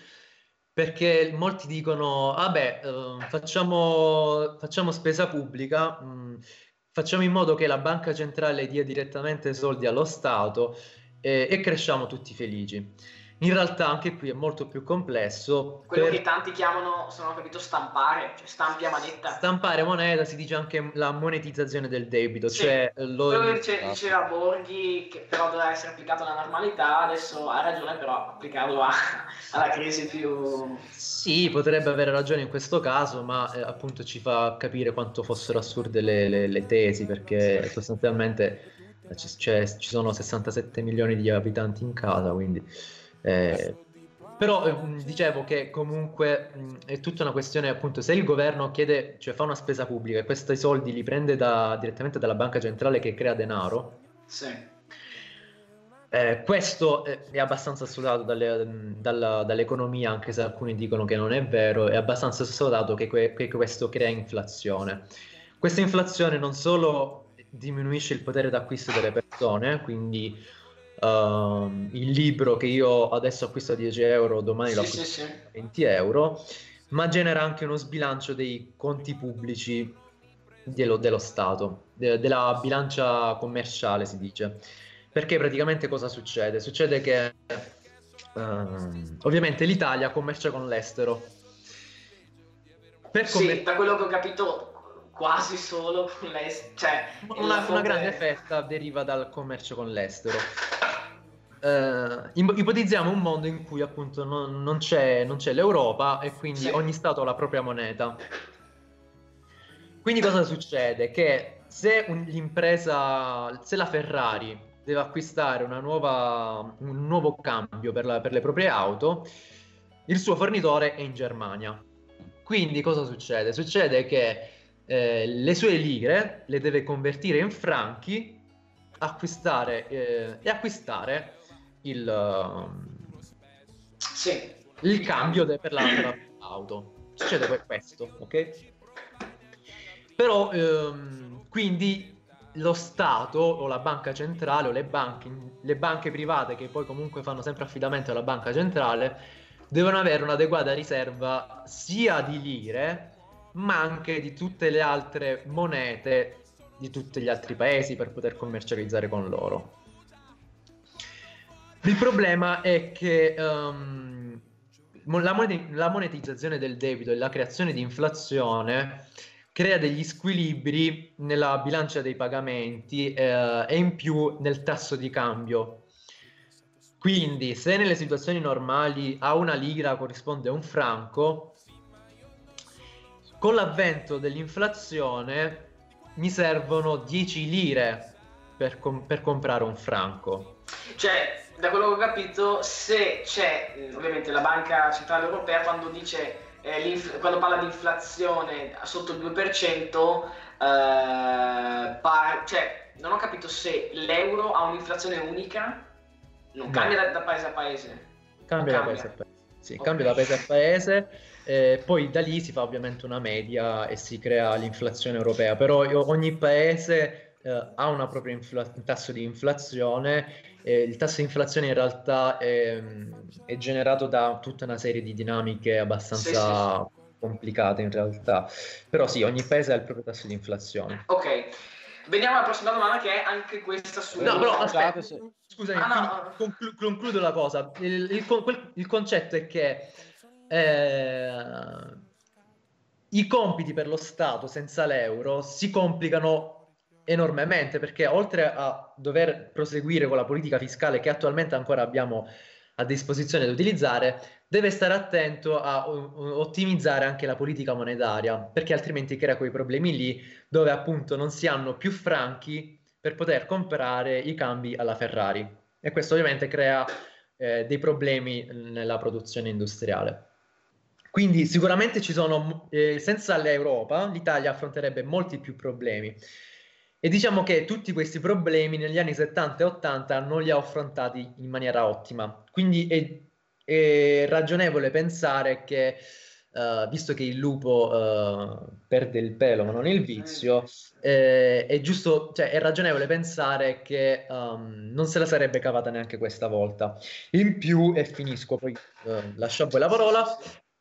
perché molti dicono, vabbè, eh, facciamo, facciamo spesa pubblica, mh, facciamo in modo che la banca centrale dia direttamente soldi allo Stato eh, e cresciamo tutti felici. In realtà anche qui è molto più complesso. Quello per- che tanti chiamano, se non ho capito, stampare, cioè stampi a manetta. Stampare moneta si dice anche la monetizzazione del debito, Sì. cioè lo- Quello che dice- diceva Borghi, che però doveva essere applicato alla normalità, adesso ha ragione, però applicarlo a- alla crisi più... Sì, potrebbe avere ragione in questo caso, ma eh, appunto ci fa capire quanto fossero assurde le, le- le tesi, perché sostanzialmente eh, ci, c'è- ci sono 67 milioni di abitanti in casa, quindi... eh, però eh, dicevo che comunque è tutta una questione appunto se il governo chiede, cioè fa una spesa pubblica e questi soldi li prende da- direttamente dalla banca centrale che crea denaro, Sì. eh, questo è, abbastanza studiato dalle- dalla- dall'economia, anche se alcuni dicono che non è vero, è abbastanza studiato che, que- che questo crea inflazione. Questa inflazione non solo diminuisce il potere d'acquisto delle persone, quindi ehm, il libro che io adesso acquisto a 10 euro, domani lo Sì, acquisto sì, sì. a 20 euro, ma genera anche uno sbilancio dei conti pubblici dello, dello Stato, de- della bilancia commerciale si dice. Perché praticamente cosa succede? Succede che ehm, ovviamente l'Italia commercia con l'estero. Per Sì, commer- da quello che ho capito, quasi solo con lei. Cioè, una, una grande fetta deriva dal commercio con l'estero. Eh, ipotizziamo un mondo in cui appunto non, non c'è, non c'è l'Europa e quindi Sì. ogni Stato ha la propria moneta. Quindi cosa succede? Che se l'impresa, se la Ferrari deve acquistare una nuova, un nuovo cambio per, la- per le proprie auto, il suo fornitore è in Germania. Quindi cosa succede? Succede che eh, le sue lire le deve convertire in franchi acquistare, eh, e acquistare il, Sì. il cambio de- per la, per la auto. Succede que- questo, ok? Però ehm, quindi lo Stato o la banca centrale o le banche, le banche private che poi comunque fanno sempre affidamento alla banca centrale devono avere un'adeguata riserva sia di lire ma anche di tutte le altre monete di tutti gli altri paesi per poter commercializzare con loro. Il problema è che mo- la, moneti- la monetizzazione del debito e la creazione di inflazione crea degli squilibri nella bilancia dei pagamenti eh, e in più nel tasso di cambio. Quindi, se nelle situazioni normali a una lira corrisponde un franco, con l'avvento dell'inflazione mi servono 10 lire per, com- per comprare un franco. Cioè, da quello che ho capito, se c'è eh, ovviamente la Banca Centrale Europea quando dice eh, quando parla di inflazione sotto il 2%, eh, par- cioè, non ho capito se l'euro ha un'inflazione unica, non No. cambia da, da paese a paese. Cambia da Cambia. paese a paese. Sì, Ok. cambia da paese a paese, eh, poi da lì si fa ovviamente una media e si crea l'inflazione europea, però ogni paese eh, ha una propria infla- tasso di inflazione, e il tasso di inflazione in realtà è, è generato da tutta una serie di dinamiche abbastanza complicate in realtà, però sì, ogni paese ha il proprio tasso di inflazione. Ok, veniamo alla prossima domanda che è anche questa su... No, però aspetta, se- scusami, Ah, no. quindi conclu- concludo la cosa. Il, il quel- il concetto è che eh, i compiti per lo Stato senza l'euro si complicano enormemente perché oltre a dover proseguire con la politica fiscale che attualmente ancora abbiamo a disposizione da utilizzare, deve stare attento a ottimizzare anche la politica monetaria, perché altrimenti crea quei problemi lì dove appunto non si hanno più franchi per poter comprare i cambi alla Ferrari. E questo ovviamente crea eh, dei problemi nella produzione industriale. Quindi sicuramente ci sono, eh, senza l'Europa, l'Italia affronterebbe molti più problemi. E diciamo che tutti questi problemi negli anni 70 e 80 non li ha affrontati in maniera ottima. Quindi è, è ragionevole pensare che uh, visto che il lupo uh, perde il pelo ma non il vizio, eh, è giusto, cioè è ragionevole pensare che um, non se la sarebbe cavata neanche questa volta. In più, e finisco, poi uh, lascio a voi la parola.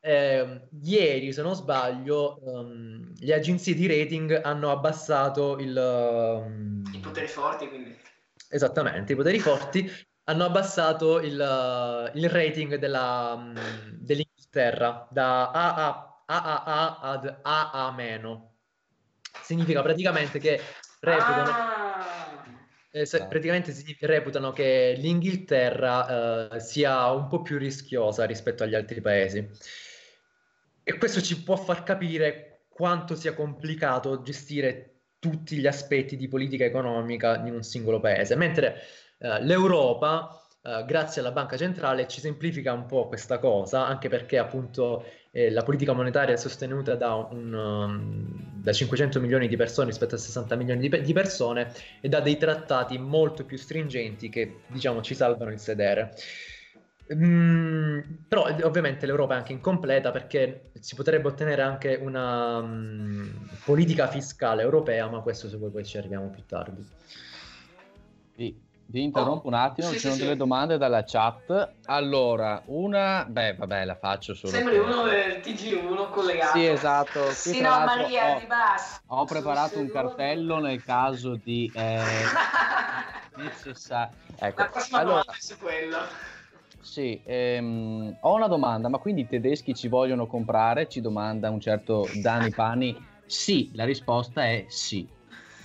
Eh, ieri, se non sbaglio, um, le agenzie di rating hanno abbassato il, um, i poteri forti, quindi. Esattamente, i poteri forti hanno abbassato il, il rating della, um, dell'Inghilterra da AA, AAA ad AA-. Significa praticamente che reputano, ah. eh, se, praticamente reputano che l'Inghilterra eh, sia un po' più rischiosa rispetto agli altri paesi. E questo ci può far capire quanto sia complicato gestire tutti gli aspetti di politica economica di un singolo paese, mentre eh, l'Europa Uh, grazie alla banca centrale ci semplifica un po' questa cosa, anche perché appunto eh, la politica monetaria è sostenuta da, un, um, da, 500 milioni di persone rispetto a 60 milioni di, pe- di, persone e da dei trattati molto più stringenti che diciamo ci salvano il sedere. Mm, però ovviamente l'Europa è anche incompleta perché si potrebbe ottenere anche una um, politica fiscale europea, ma questo se vuoi poi ci arriviamo più tardi. Sì. Vi interrompo oh, un attimo, sì, ci sono sì, delle sì. domande dalla chat. Allora, una, beh, vabbè, la faccio solo. Sembri per... uno del TG1 collegato. Sì, esatto. Qui, sì, no, Maria, ho, di basso. Ho preparato un cartello nel caso di eh, necessario. Ecco. La prossima allora, su quello. Sì, ehm, ho una domanda, ma quindi i tedeschi ci vogliono comprare? Ci domanda un certo Dani Pani. Sì, la risposta è sì.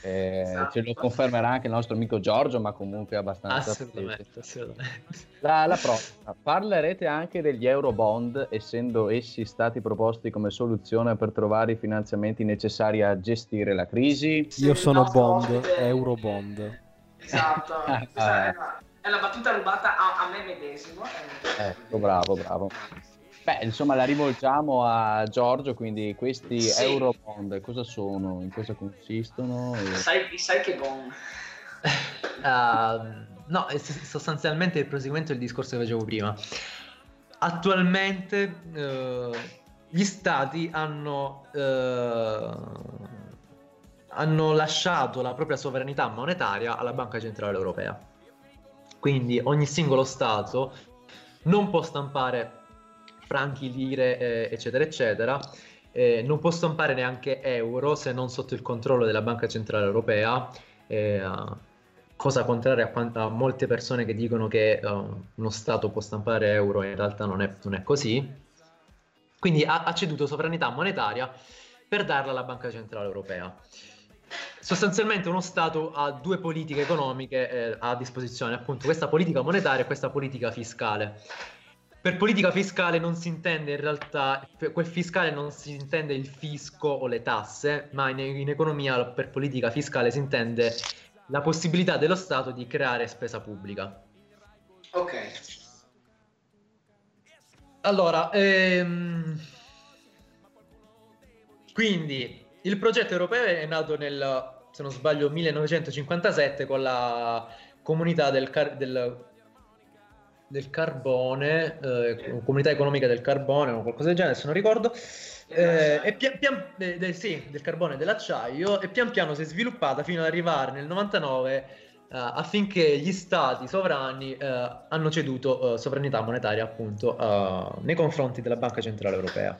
Eh, esatto. Ce lo confermerà anche il nostro amico Giorgio, ma comunque abbastanza. Assolutamente, assolutamente. La, la prossima, parlerete anche degli Eurobond, essendo essi stati proposti come soluzione per trovare i finanziamenti necessari a gestire la crisi? Io sono Bond, ospite. Eurobond. Esatto, ah, è una battuta rubata a, a me medesimo. Ecco, bravo, bravo. Beh, insomma, la rivolgiamo a Giorgio, quindi questi sì. Eurobond cosa sono? In cosa consistono? Sai, sai che bond? uh, no, è sostanzialmente il proseguimento del discorso che facevo prima. Attualmente uh, gli stati hanno, uh, hanno lasciato la propria sovranità monetaria alla Banca Centrale Europea. Quindi ogni singolo stato non può stampare franchi, lire, eh, eccetera, eccetera. Eh, non può stampare neanche euro se non sotto il controllo della Banca Centrale Europea, eh, cosa contraria a, quant- a, molte persone che dicono che uh, uno Stato può stampare euro e in realtà non è, non è così. Quindi ha, ha, ceduto sovranità monetaria per darla alla Banca Centrale Europea. Sostanzialmente uno Stato ha due politiche economiche eh, a disposizione, appunto questa politica monetaria e questa politica fiscale. Per politica fiscale non si intende in realtà, quel fiscale non si intende il fisco o le tasse, ma in, in economia per politica fiscale si intende la possibilità dello Stato di creare spesa pubblica. Ok. Allora, ehm, quindi il progetto europeo è nato nel, se non sbaglio, 1957 con la comunità del, del del carbone, eh, comunità economica del carbone o qualcosa del genere, se non ricordo, eh, e pian, pian, eh, de, sì, del carbone e dell'acciaio, e pian piano si è sviluppata fino ad arrivare nel 99 uh, eh, affinché gli stati sovrani uh, hanno ceduto uh, sovranità monetaria appunto nei confronti della Banca Centrale Europea.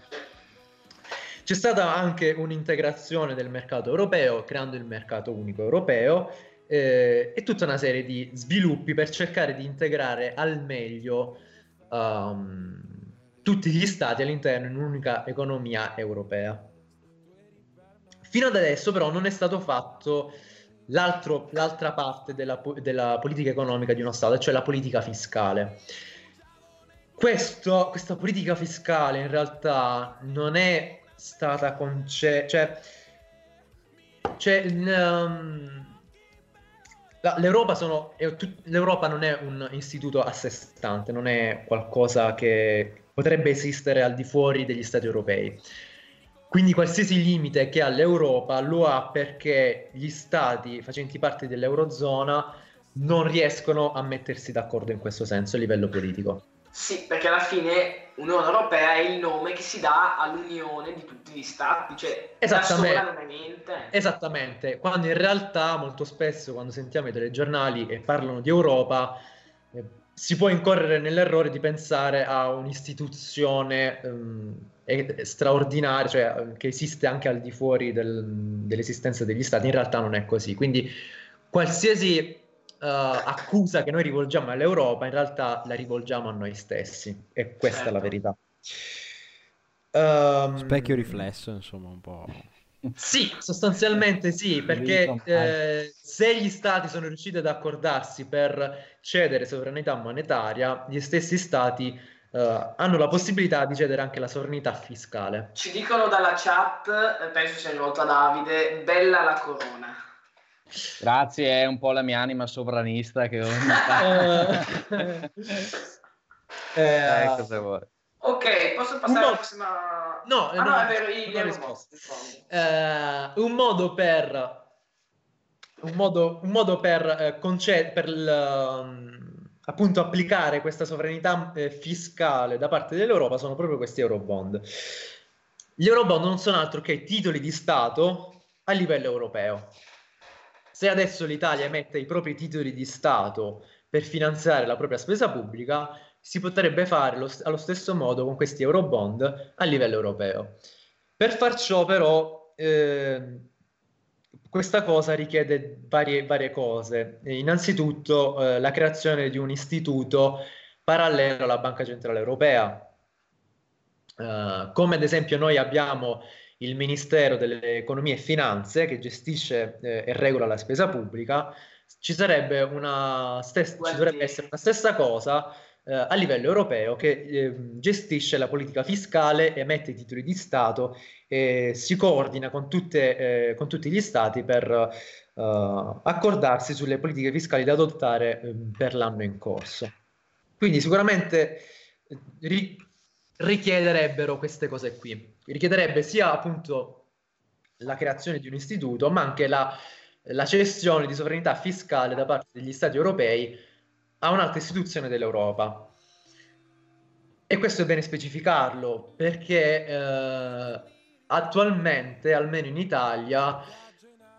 C'è stata anche un'integrazione del mercato europeo, creando il mercato unico europeo, eh, e tutta una serie di sviluppi per cercare di integrare al meglio um, tutti gli stati all'interno di un'unica economia europea. Fino ad adesso però non è stato fatto l'altra parte della, della, politica economica di uno Stato, cioè la politica fiscale. Questo, questa politica fiscale in realtà non è stata concessa, cioè, cioè um, L'Europa, sono, L'Europa, non è un istituto a sé stante, non è qualcosa che potrebbe esistere al di fuori degli Stati europei. Quindi qualsiasi limite che ha l'Europa lo ha perché gli Stati facenti parte dell'Eurozona non riescono a mettersi d'accordo in questo senso a livello politico. Sì, perché alla fine Unione Europea è il nome che si dà all'unione di tutti gli stati, cioè da sola non è niente. Esattamente, quando in realtà molto spesso quando sentiamo i telegiornali e parlano di Europa eh, si può incorrere nell'errore di pensare a un'istituzione um, straordinaria, cioè che esiste anche al di fuori del, dell'esistenza degli stati, in realtà non è così. Quindi qualsiasi accusa che noi rivolgiamo all'Europa, in realtà la rivolgiamo a noi stessi. E questa certo. è la certo. verità. Um, Specchio riflesso, insomma, un po'. Sì, sostanzialmente sì, perché eh, se gli stati sono riusciti ad accordarsi per cedere sovranità monetaria, gli stessi stati uh, hanno la possibilità di cedere anche la sovranità fiscale. Ci dicono dalla chat, eh, penso sia rivolto a Davide, bella la corona. Grazie, è un po' la mia anima sovranista che ho. eh, eh, cosa vuoi? Ok, posso passare alla prossima? No, ah, no, no, è vero, io risposta. Eh, un modo per un modo, un modo per, eh, conced- per l, um, appunto applicare questa sovranità eh, fiscale da parte dell'Europa sono proprio questi eurobond. Gli eurobond non sono altro che titoli di Stato a livello europeo. Se adesso l'Italia emette i propri titoli di Stato per finanziare la propria spesa pubblica, si potrebbe fare lo, allo stesso modo con questi eurobond a livello europeo. Per far ciò però eh, questa cosa richiede varie, varie cose. Innanzitutto eh, la creazione di un istituto parallelo alla Banca Centrale Europea. Uh, come ad esempio noi abbiamo il Ministero delle Economie e Finanze che gestisce eh, e regola la spesa pubblica, ci, sarebbe una stes- ci dovrebbe essere una stessa cosa eh, a livello europeo che eh, gestisce la politica fiscale, emette titoli di Stato e si coordina con, tutte, eh, con tutti gli Stati per eh, accordarsi sulle politiche fiscali da adottare ehm, per l'anno in corso. Quindi sicuramente eh, ri- richiederebbero queste cose qui. Richiederebbe sia appunto la creazione di un istituto, ma anche la, la cessione di sovranità fiscale da parte degli Stati europei a un'altra istituzione dell'Europa. E questo è bene specificarlo perché eh, attualmente, almeno in Italia,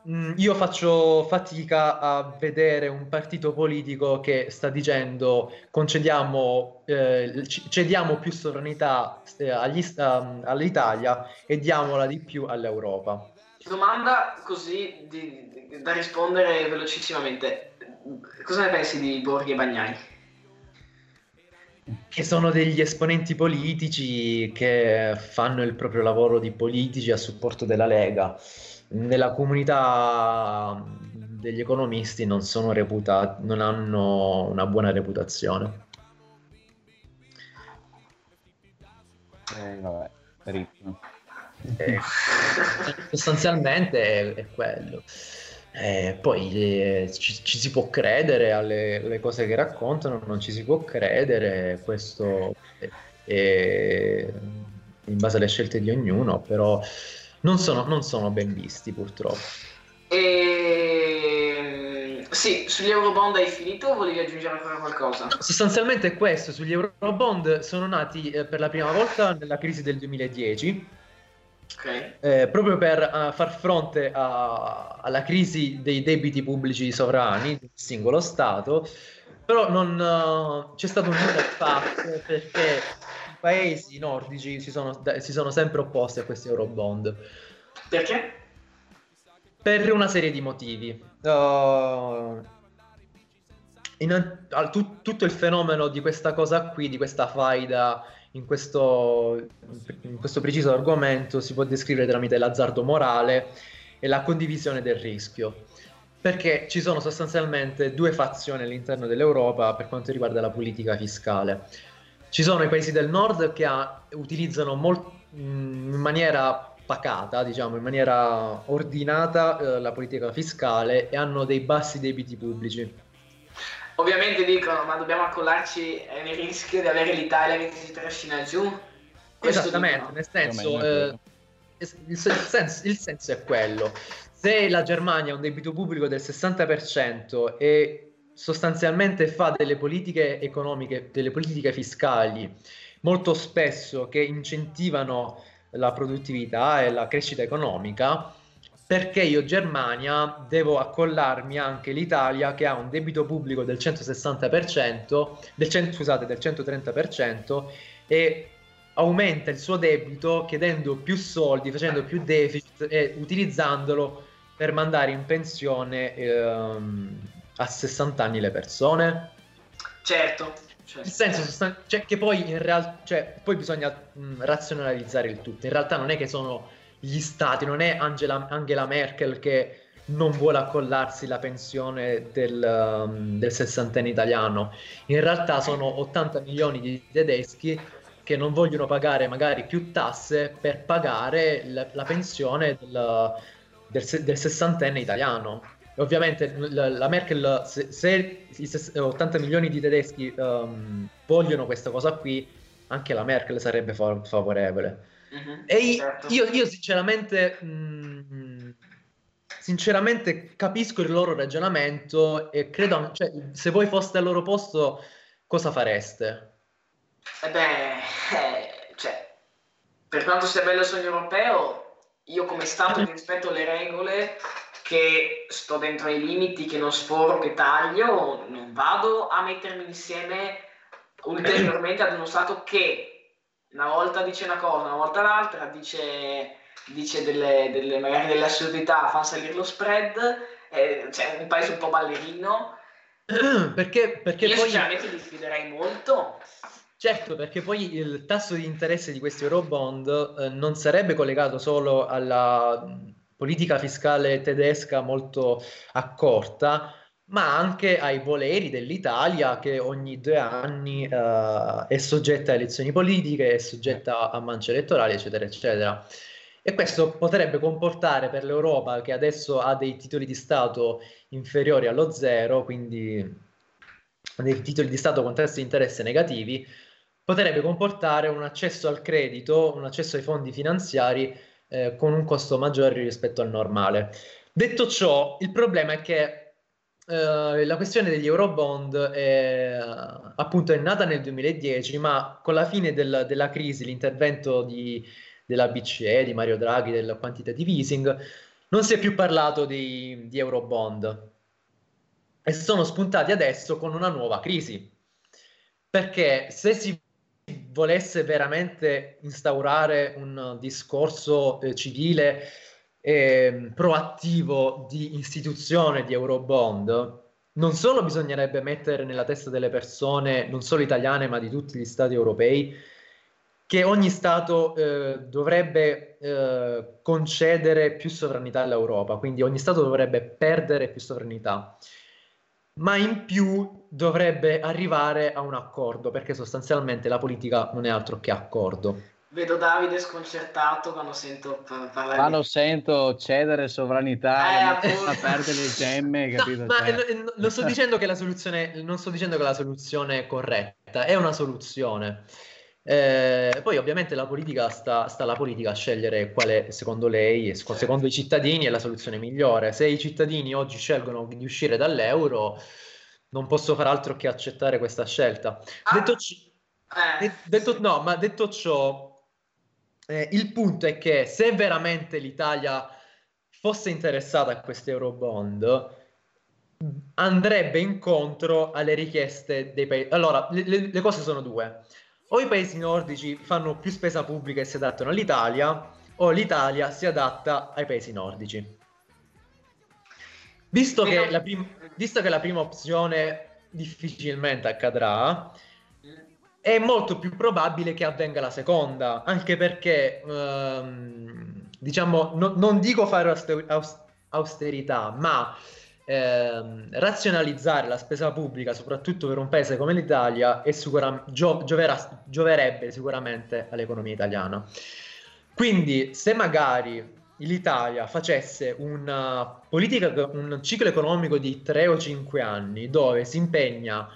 Mm, io faccio fatica a vedere un partito politico che sta dicendo concediamo, eh, cediamo più sovranità eh, agli, um, all'Italia e diamola di più all'Europa. Domanda così di, di, da rispondere velocissimamente. Cosa ne pensi di Borghi e Bagnai? Che sono degli esponenti politici che fanno il proprio lavoro di politici a supporto della Lega nella comunità degli economisti non sono reputati, non hanno una buona reputazione. Eh, vabbè, ritmo. Eh, sostanzialmente è, è quello. Eh, poi eh, ci, ci, si può credere alle, cose che raccontano, non ci si può credere, questo è, è in base alle scelte di ognuno, però non sono, non sono ben visti purtroppo. E... Sì, sugli Eurobond hai finito o volevi aggiungere ancora qualcosa? sostanzialmente è questo, sugli Eurobond sono nati eh, per la prima volta nella crisi del 2010. Okay. Eh, proprio per uh, far fronte a, alla crisi dei debiti pubblici sovrani del singolo Stato, però non, uh, c'è stato un nulla fatto perché paesi nordici si sono, si sono sempre opposti a questi Eurobond. Perché? Per una serie di motivi. Uh, in, tu, tutto il fenomeno di questa cosa qui, di questa faida in questo, in questo preciso argomento, si può descrivere tramite l'azzardo morale e la condivisione del rischio perché ci sono sostanzialmente due fazioni all'interno dell'Europa per quanto riguarda la politica fiscale. Ci sono i paesi del nord che ha, utilizzano molt, in maniera pacata, diciamo, in maniera ordinata eh, la politica fiscale e hanno dei bassi debiti pubblici. Ovviamente dicono, ma dobbiamo accollarci nel rischio di avere l'Italia che si trascina giù? Questo Esattamente, dicono. nel senso, eh, il, il, senso, il senso è quello. Se la Germania ha un debito pubblico del 60% e sostanzialmente fa delle politiche economiche, delle politiche fiscali molto spesso che incentivano la produttività e la crescita economica, perché io Germania devo accollarmi anche l'Italia che ha un debito pubblico del 160%, del, 100, scusate, del 130% e aumenta il suo debito chiedendo più soldi, facendo più deficit e utilizzandolo per mandare in pensione ehm, a 60 anni le persone. Certo. certo. Nel senso cioè, che poi in realtà cioè, poi bisogna mh, razionalizzare il tutto. In realtà non è che sono gli stati, non è Angela, Angela Merkel che non vuole accollarsi la pensione del, um, del sessantenne italiano. In realtà sono 80 milioni di tedeschi che non vogliono pagare magari più tasse per pagare la, la pensione del, del, del, sessantenne italiano. Ovviamente la, la Merkel, se, se, i 80 milioni di tedeschi um, vogliono questa cosa qui, anche la Merkel sarebbe favorevole. Uh-huh, e certo. io, io, sinceramente, mh, mm, sinceramente capisco il loro ragionamento e credo, cioè, se voi foste al loro posto, cosa fareste? Eh beh, eh, cioè, per quanto sia bello il sogno europeo, io come Stato rispetto le regole, che sto dentro ai limiti, che non sforo, che taglio, non vado a mettermi insieme ulteriormente ad uno Stato che una volta dice una cosa, una volta l'altra, dice, dice delle, delle, magari delle assurdità, fa salire lo spread, eh, cioè un paese un po' ballerino. perché, perché Io poi... sinceramente li fiderei molto. Certo, perché poi il tasso di interesse di questi Eurobond eh, non sarebbe collegato solo alla politica fiscale tedesca molto accorta, ma anche ai voleri dell'Italia che ogni due anni uh, è soggetta a elezioni politiche, è soggetta a mance elettorali, eccetera, eccetera. E questo potrebbe comportare per l'Europa, che adesso ha dei titoli di Stato inferiori allo zero, quindi dei titoli di Stato con tassi di interesse negativi, potrebbe comportare un accesso al credito, un accesso ai fondi finanziari eh, con un costo maggiore rispetto al normale. Detto ciò, il problema è che Uh, la questione degli Eurobond è, appunto è nata nel 2010, ma con la fine del, della crisi, l'intervento di, della BCE, di Mario Draghi, del quantitative easing, non si è più parlato di, di Eurobond e sono spuntati adesso con una nuova crisi. Perché se si volesse veramente instaurare un discorso eh, civile eh, proattivo di istituzione di Eurobond, non solo bisognerebbe mettere nella testa delle persone, non solo italiane, ma di tutti gli stati europei, che ogni Stato eh, dovrebbe eh, concedere più sovranità all'Europa, quindi ogni Stato dovrebbe perdere più sovranità, ma in più dovrebbe arrivare a un accordo, perché sostanzialmente la politica non è altro che accordo. Vedo Davide sconcertato quando sento parlare. Quando sento cedere sovranità, eh, a perdere le gemme, capito? No, ma cioè... non sto dicendo che la soluzione, non sto dicendo che la soluzione è corretta, è una soluzione. Eh, poi ovviamente la politica sta, sta alla politica a scegliere quale secondo lei, secondo i cittadini, è la soluzione migliore. Se i cittadini oggi scelgono di uscire dall'euro, non posso fare altro che accettare questa scelta. Ah, detto, c- eh, detto, no, ma detto ciò, eh, il punto è che se veramente l'Italia fosse interessata a questi Eurobond, andrebbe incontro alle richieste dei paesi. Allora, le, le, cose sono due. O i paesi nordici fanno più spesa pubblica e si adattano all'Italia, o l'Italia si adatta ai paesi nordici. Visto che la, prim- visto che la prima opzione difficilmente accadrà, è molto più probabile che avvenga la seconda, anche perché, ehm, diciamo, no, non dico fare austerità, ma ehm, razionalizzare la spesa pubblica, soprattutto per un paese come l'Italia, sicura- gio- gioverà, gioverebbe sicuramente all'economia italiana. Quindi, se magari l'Italia facesse una politica, un ciclo economico di 3 o 5 anni, dove si impegna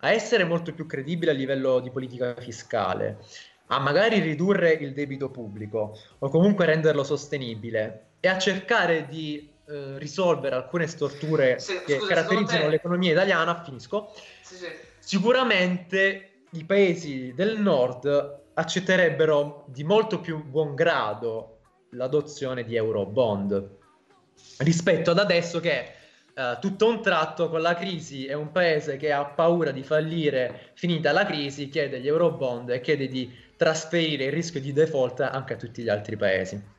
a essere molto più credibile a livello di politica fiscale, a magari ridurre il debito pubblico o comunque renderlo sostenibile e a cercare di eh, risolvere alcune storture Se- che scusa, caratterizzano te- l'economia italiana, finisco, Sì, sì. sicuramente i paesi del nord accetterebbero di molto più buon grado l'adozione di Eurobond rispetto ad adesso che eh, tutto a un tratto con la crisi è un paese che ha paura di fallire finita la crisi, chiede gli Eurobond e chiede di trasferire il rischio di default anche a tutti gli altri paesi.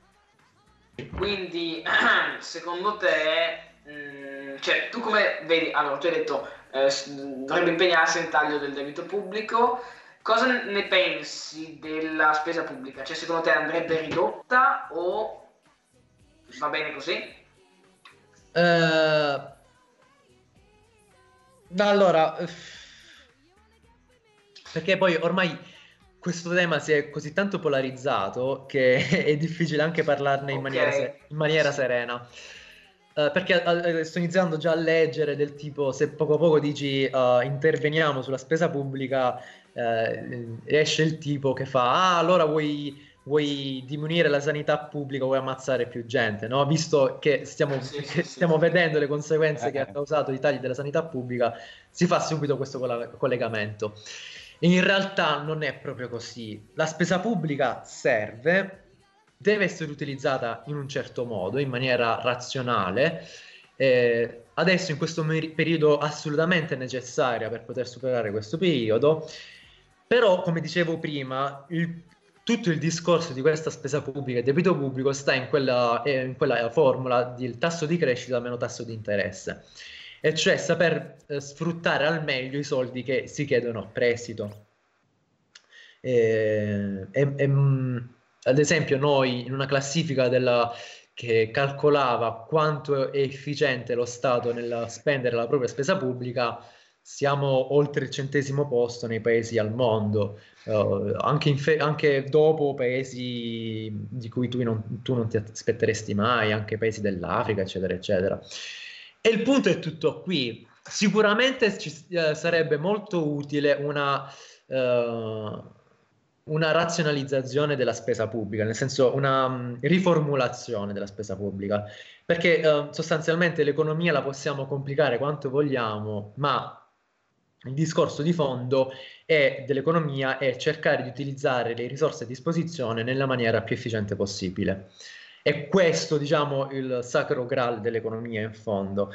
Quindi, secondo te, mh, cioè, tu come vedi, allora, tu hai detto eh, dovrebbe impegnarsi nel taglio del debito pubblico, cosa ne pensi della spesa pubblica? Cioè, secondo te andrebbe ridotta o va bene così? Eh, allora, perché poi ormai questo tema si è così tanto polarizzato che è difficile anche parlarne in Ok. maniera, se- in maniera serena. Eh, perché eh, sto iniziando già a leggere del tipo se poco a poco dici eh, interveniamo sulla spesa pubblica, eh, esce il tipo che fa ah allora vuoi, vuoi diminuire la sanità pubblica, vuoi ammazzare più gente, no? Visto che stiamo, Sì, sì, che sì. stiamo vedendo le conseguenze Eh. che ha causato i tagli della sanità pubblica, si fa subito questo colla- collegamento. In realtà non è proprio così. La spesa pubblica serve, deve essere utilizzata in un certo modo, in maniera razionale. Eh, adesso in questo meri- periodo assolutamente necessaria per poter superare questo periodo, però come dicevo prima, il- tutto il discorso di questa spesa pubblica e debito pubblico sta in quella, eh, in quella formula del tasso di crescita meno tasso di interesse, e cioè saper eh, sfruttare al meglio i soldi che si chiedono a prestito. E- e- e, mh, ad esempio, noi in una classifica della, che calcolava quanto è efficiente lo Stato nel spendere la propria spesa pubblica, siamo oltre il centesimo posto nei paesi al mondo, eh, anche, fe- anche dopo paesi di cui tu non, tu non ti aspetteresti mai, anche paesi dell'Africa, eccetera, eccetera. E il punto è tutto qui. Sicuramente ci eh, sarebbe molto utile una, eh, una razionalizzazione della spesa pubblica, nel senso una mh, riformulazione della spesa pubblica, perché eh, sostanzialmente l'economia la possiamo complicare quanto vogliamo, ma il discorso di fondo è, dell'economia è cercare di utilizzare le risorse a disposizione nella maniera più efficiente possibile. È questo, diciamo, il sacro graal dell'economia in fondo.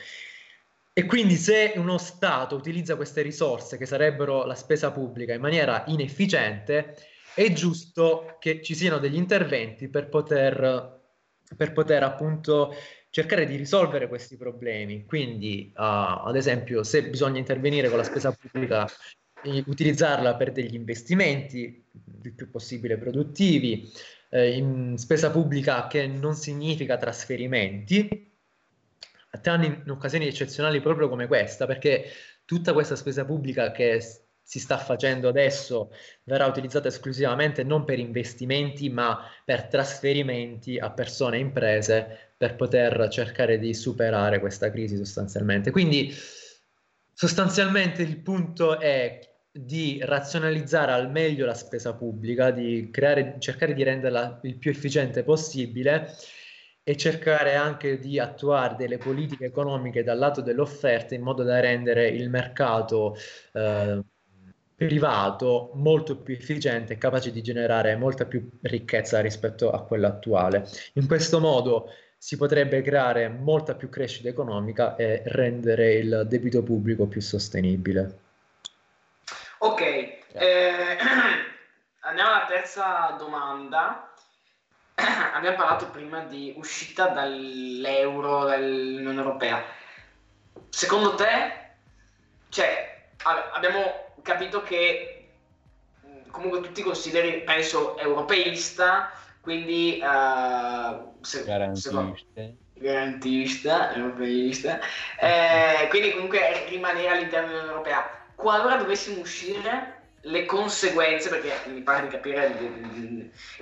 E quindi se uno Stato utilizza queste risorse, che sarebbero la spesa pubblica, in maniera inefficiente, è giusto che ci siano degli interventi per poter, per poter appunto cercare di risolvere questi problemi. Quindi, uh, ad esempio, se bisogna intervenire con la spesa pubblica, eh, utilizzarla per degli investimenti il più possibile produttivi, eh, in spesa pubblica che non significa trasferimenti, tranne in occasioni eccezionali proprio come questa, perché tutta questa spesa pubblica che si sta facendo adesso verrà utilizzata esclusivamente non per investimenti, ma per trasferimenti a persone e imprese per poter cercare di superare questa crisi sostanzialmente. Quindi sostanzialmente il punto è di razionalizzare al meglio la spesa pubblica, di creare, cercare di renderla il più efficiente possibile e cercare anche di attuare delle politiche economiche dal lato dell'offerta in modo da rendere il mercato eh, privato molto più efficiente e capace di generare molta più ricchezza rispetto a quella attuale. In questo modo si potrebbe creare molta più crescita economica e rendere il debito pubblico più sostenibile. Eh, andiamo alla terza domanda. Abbiamo parlato prima di uscita dall'euro, dall'Unione Europea. Secondo te, cioè, abbiamo capito che mh, comunque tu ti consideri, penso, europeista, quindi eh, se- secondo- Garantiste. garantista, europeista, eh, quindi comunque rimanere all'interno dell'Unione Europea. Qualora dovessimo uscire, le conseguenze, perché mi pare di capire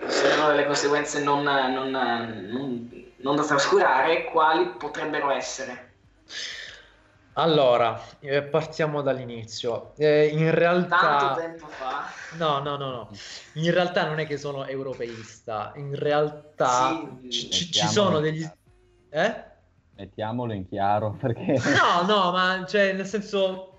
se sono delle conseguenze non, non- non- non da trascurare, quali potrebbero essere? Allora, eh, partiamo dall'inizio. Eh, in realtà... Tanto tempo fa. No, no, no, no. In realtà non è che sono europeista, in realtà Sì. ci, ci- ci sono degli... Eh? Mettiamolo in chiaro perché... No, no, ma cioè, nel senso...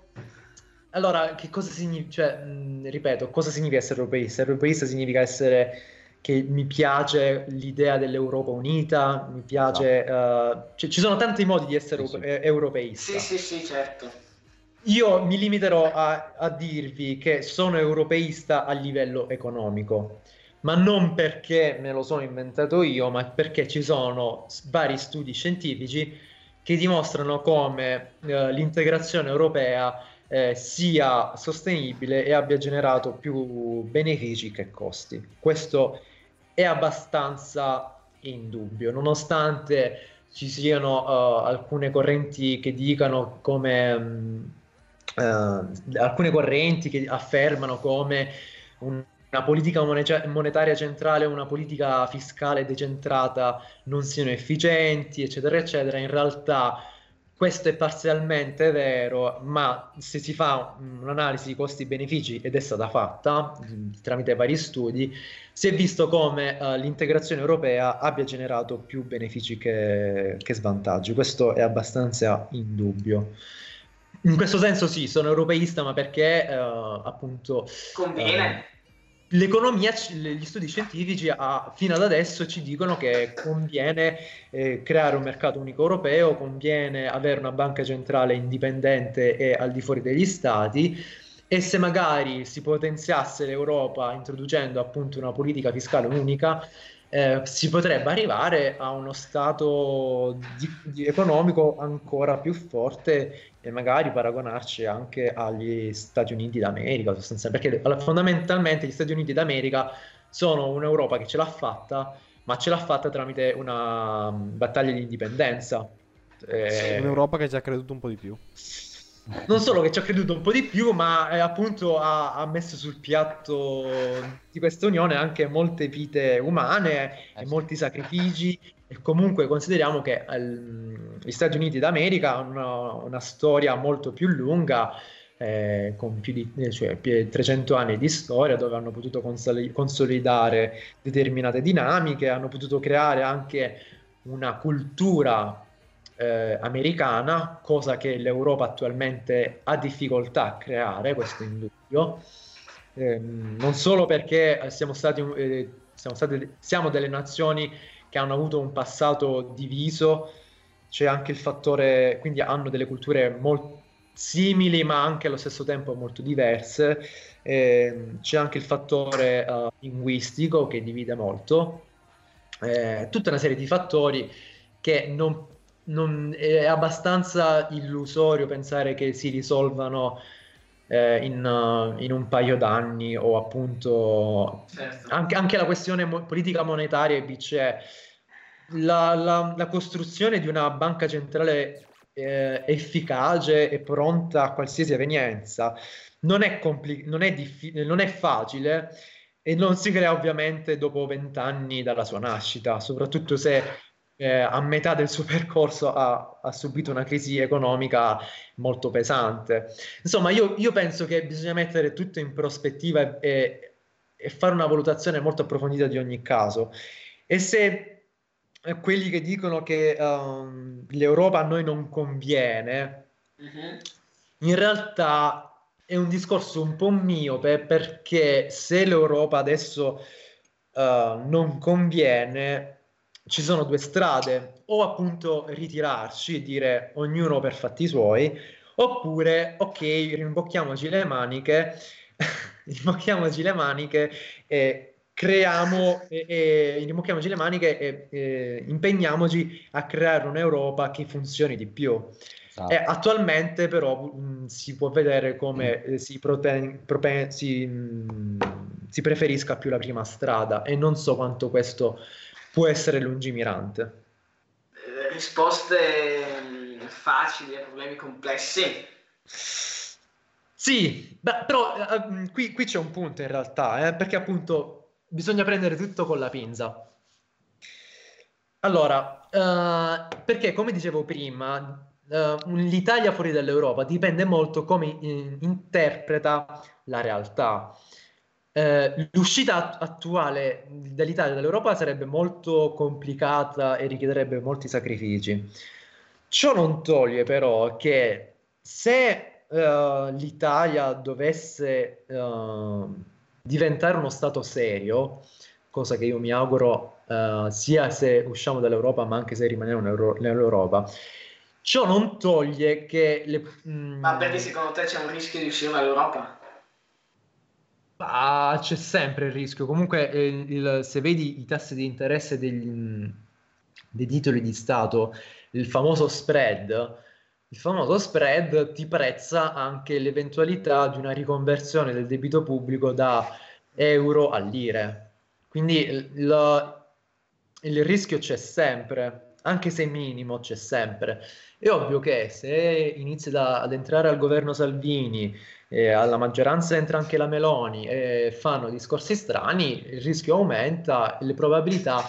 Allora, che cosa significa? Cioè, mh, ripeto, cosa significa essere europeista? Europeista significa essere che mi piace l'idea dell'Europa unita, mi piace... Uh, cioè, ci sono tanti modi di essere Sì, sì. eh, europeista. Sì, sì, sì, certo. Io mi limiterò a, a dirvi che sono europeista a livello economico, ma non perché me lo sono inventato io, ma perché ci sono vari studi scientifici che dimostrano come eh, l'integrazione europea eh, sia sostenibile e abbia generato più benefici che costi. Questo è abbastanza indubbio, nonostante ci siano uh, alcune correnti che dicano come mh, uh, alcune correnti che affermano come un, una politica moneta- monetaria centrale una politica fiscale decentrata non siano efficienti, eccetera, eccetera. In realtà questo è parzialmente vero, ma se si fa un'analisi di costi-benefici ed è stata fatta mh, tramite vari studi, si è visto come uh, l'integrazione europea abbia generato più benefici che, che svantaggi. Questo è abbastanza indubbio. In questo senso sì, sono europeista, ma perché uh, appunto... Conviene. Uh, l'economia, gli studi scientifici a, fino ad adesso ci dicono che conviene eh, creare un mercato unico europeo, conviene avere una banca centrale indipendente e al di fuori degli stati e se magari si potenziasse l'Europa introducendo appunto una politica fiscale unica, eh, si potrebbe arrivare a uno stato di, di economico ancora più forte e magari paragonarci anche agli Stati Uniti d'America, sostanzialmente, perché fondamentalmente gli Stati Uniti d'America sono un'Europa che ce l'ha fatta, ma ce l'ha fatta tramite una battaglia di indipendenza. Eh, Un'Europa che ci ha creduto un po' di più non solo che ci ha creduto un po' di più, ma eh, appunto ha, ha, messo sul piatto di questa unione anche molte vite umane e molti sacrifici. E comunque consideriamo che ehm, gli Stati Uniti d'America hanno una, una storia molto più lunga. Eh, con più di cioè, più di 300 anni di storia dove hanno potuto consoli- consolidare determinate dinamiche, hanno potuto creare anche una cultura eh, americana, cosa che l'Europa attualmente ha difficoltà a creare, questo è indubbio. Eh, non solo perché siamo stati, eh, siamo, stati, siamo delle nazioni che hanno avuto un passato diviso, c'è anche il fattore, quindi hanno delle culture molto simili ma anche allo stesso tempo molto diverse, eh, c'è anche il fattore uh, linguistico che divide molto, eh, tutta una serie di fattori che non non, è abbastanza illusorio pensare che si risolvano eh, in, uh, in, un paio d'anni o appunto certo. anche, anche, la questione mo- politica monetaria dice la, la, la, costruzione di una banca centrale eh, efficace e pronta a qualsiasi evenienza non è, compli- non, è diffi- non è facile e non si crea ovviamente dopo vent'anni dalla sua nascita, soprattutto se eh, a metà del suo percorso ha, ha, subito una crisi economica molto pesante. Insomma, io, io penso che bisogna mettere tutto in prospettiva e, e, fare una valutazione molto approfondita di ogni caso. E se eh, quelli che dicono che um, l'Europa a noi non conviene, uh-huh. in realtà è un discorso un po' miope perché se l'Europa adesso uh, non conviene, ci sono due strade, o appunto ritirarci e dire ognuno per fatti suoi, oppure ok, rimbocchiamoci le maniche, rimbocchiamoci le maniche e creiamo e, e rimbocchiamoci le maniche e, e, impegniamoci a creare un'Europa che funzioni di più. Esatto. E attualmente però mh, si può vedere come mm. si, prote- prope- si, mh, si preferisca più la prima strada e non so quanto questo può essere lungimirante? Eh, risposte mm, facili a problemi complessi. Sì, beh, però uh, qui, qui, c'è un punto in realtà, eh, perché appunto bisogna prendere tutto con la pinza. Allora, uh, perché come dicevo prima, uh, l'Italia fuori dall'Europa dipende molto come in, interpreta la realtà. Eh, l'uscita attuale dell'Italia dall'Europa sarebbe molto complicata e richiederebbe molti sacrifici. Ciò non toglie però che se uh, l'Italia dovesse uh, diventare uno Stato serio, cosa che io mi auguro uh, sia se usciamo dall'Europa ma anche se rimaniamo nell'Europa, ciò non toglie che... Le, mm, ma perché secondo te c'è un rischio di uscire dall'Europa? Ah, c'è sempre il rischio. Comunque, eh, il, se vedi i tassi di interesse degli, dei titoli di Stato, il famoso spread, il famoso spread ti prezza anche l'eventualità di una riconversione del debito pubblico da euro a lire. Quindi il, il rischio c'è sempre, anche se minimo c'è sempre. È ovvio che se inizi da, ad entrare al governo Salvini, eh, alla maggioranza entra anche la Meloni e fanno discorsi strani, il rischio aumenta le probabilità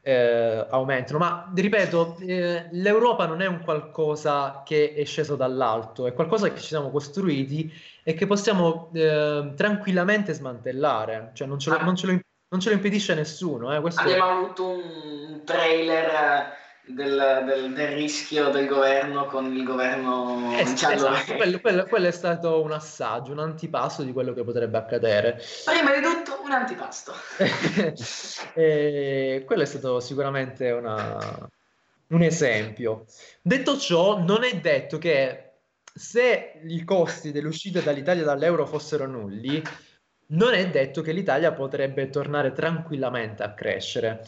eh, aumentano. Ma ripeto, eh, l'Europa non è un qualcosa che è sceso dall'alto, è qualcosa che ci siamo costruiti e che possiamo eh, tranquillamente smantellare. Cioè, non ce lo, non ce lo, non ce lo impedisce nessuno. Eh. Abbiamo avuto un trailer del, del, del, rischio del governo con il governo eh, esatto, quello, quello, quello, è stato un assaggio, un antipasto di quello che potrebbe accadere. Prima di tutto un antipasto. e quello è stato sicuramente una, un esempio. Detto ciò, non è detto che se i costi dell'uscita dall'Italia dall'euro fossero nulli, non è detto che l'Italia potrebbe tornare tranquillamente a crescere.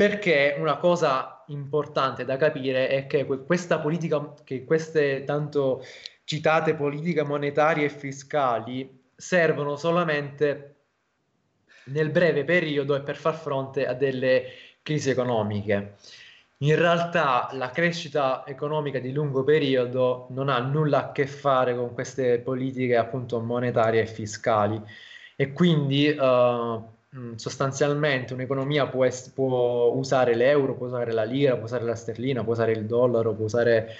Perché una cosa importante da capire è che questa politica, che queste tanto citate politiche monetarie e fiscali servono solamente nel breve periodo e per far fronte a delle crisi economiche. In realtà la crescita economica di lungo periodo non ha nulla a che fare con queste politiche appunto monetarie e fiscali e quindi uh, Mm, sostanzialmente un'economia può, es- può, usare l'euro, può usare la lira, può usare la sterlina, può usare il dollaro, può usare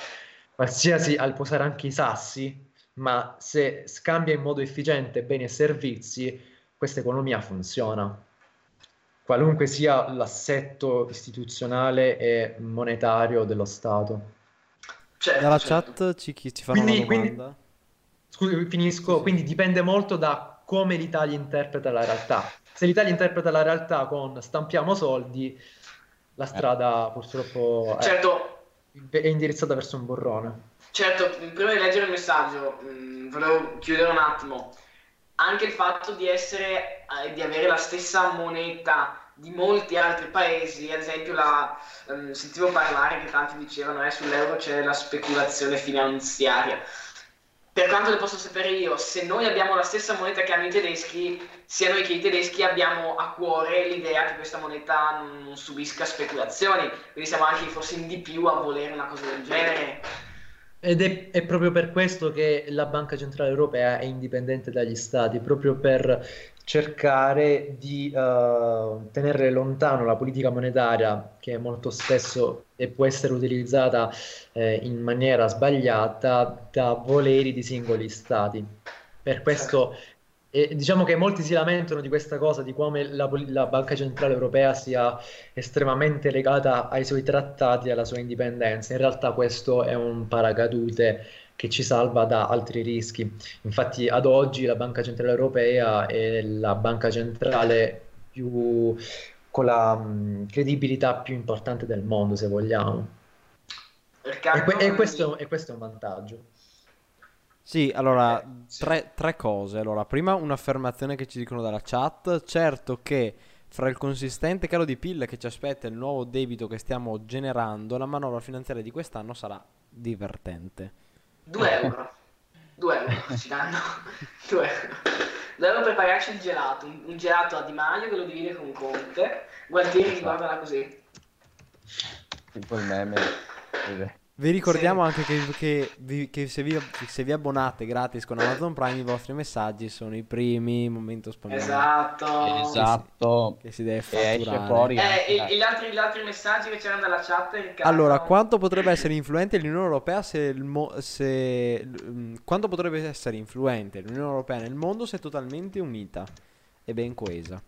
qualsiasi, può usare anche i sassi, ma se scambia in modo efficiente beni e servizi, questa economia funziona. Qualunque sia l'assetto istituzionale e monetario dello Stato. Certo, Dalla certo. chat ci, ci fanno quindi, una domanda. Quindi, scusi, finisco. Sì. Quindi dipende molto da come l'Italia interpreta la realtà se l'Italia interpreta la realtà con stampiamo soldi, la strada purtroppo è, certo. è indirizzata verso un borrone. Certo, prima di leggere il messaggio, mh, mm, volevo chiudere un attimo. Anche il fatto di essere, eh, di avere la stessa moneta di molti altri paesi, ad esempio la, um, sentivo parlare che tanti dicevano eh, sull'euro c'è la speculazione finanziaria per quanto ne posso sapere io, se noi abbiamo la stessa moneta che hanno i tedeschi, sia noi che i tedeschi abbiamo a cuore l'idea che questa moneta non subisca speculazioni, quindi siamo anche forse in di più a volere una cosa del genere. Ed è, è, proprio per questo che la Banca Centrale Europea è indipendente dagli stati, proprio per cercare di uh, tenere lontano la politica monetaria che molto spesso può essere utilizzata eh, in maniera sbagliata da voleri di singoli stati. Per questo e diciamo che molti si lamentano di questa cosa, di come la, la, Banca Centrale Europea sia estremamente legata ai suoi trattati e alla sua indipendenza. In realtà questo è un paracadute che ci salva da altri rischi. Infatti ad oggi la Banca Centrale Europea è la banca centrale più, con la mh, credibilità più importante del mondo, se vogliamo. E, que- e, questo, e questo è un vantaggio. Sì, allora, tre, tre, cose. Allora, prima un'affermazione che ci dicono dalla chat. Certo che fra il consistente calo di PIL che ci aspetta e il nuovo debito che stiamo generando, la manovra finanziaria di quest'anno sarà divertente. 2 euro. 2 euro ci danno. 2 euro. 2 euro per pagarci il gelato. Un, un, gelato a Di Maio che lo divide con Conte. Gualtieri esatto. guardala così. Tipo il meme. Vi ricordiamo sì. anche che, che, vi, che se, vi, se, vi, abbonate gratis con Amazon Prime i vostri messaggi sono i primi momento spammato. Esatto. Esatto. Che si deve fatturare. fuori. Eh, e, gli, altri, gli, altri, messaggi che c'erano dalla chat. Riccardo... Allora, quanto potrebbe essere influente l'Unione Europea se, mo- se mm, quanto potrebbe essere influente l'Unione Europea nel mondo se è totalmente unita e ben coesa?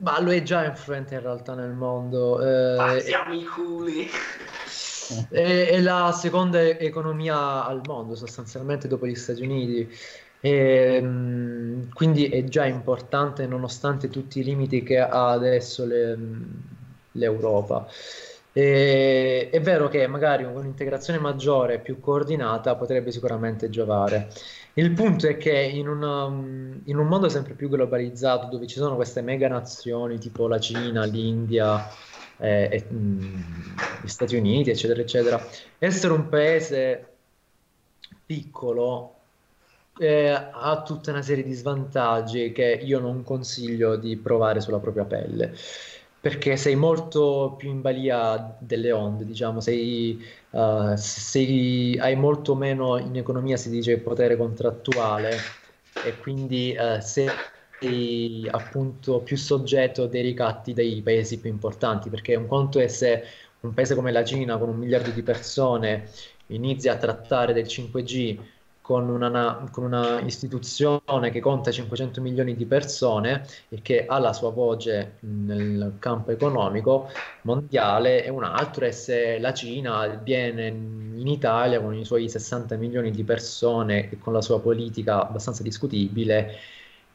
Ma lo è già influente in realtà nel mondo. Eh, Partiamo i culi. è, è la seconda economia al mondo, sostanzialmente dopo gli Stati Uniti. E, mh, quindi è già importante nonostante tutti i limiti che ha adesso le- l'Europa. E- è vero che magari un'integrazione maggiore, più coordinata, potrebbe sicuramente giovare. Il punto è che in una- in un mondo sempre più globalizzato, dove ci sono queste mega nazioni tipo la Cina, l'India, eh, e, mh, gli Stati Uniti, eccetera, eccetera, essere un paese piccolo eh, ha tutta una serie di svantaggi che io non consiglio di provare sulla propria pelle, perché sei molto più in balia delle onde, diciamo, sei, eh, sei- hai molto meno in economia, si dice, potere contrattuale e quindi eh, sei appunto più soggetto dei ricatti dei paesi più importanti, perché un conto è se un paese come la Cina, con un miliardo di persone, inizia a trattare del 5G con una, na- con una istituzione che conta 500 milioni di persone e che ha la sua voce nel campo economico mondiale, e un altro è se la Cina viene in Italia con i suoi 60 milioni di persone e con la sua politica abbastanza discutibile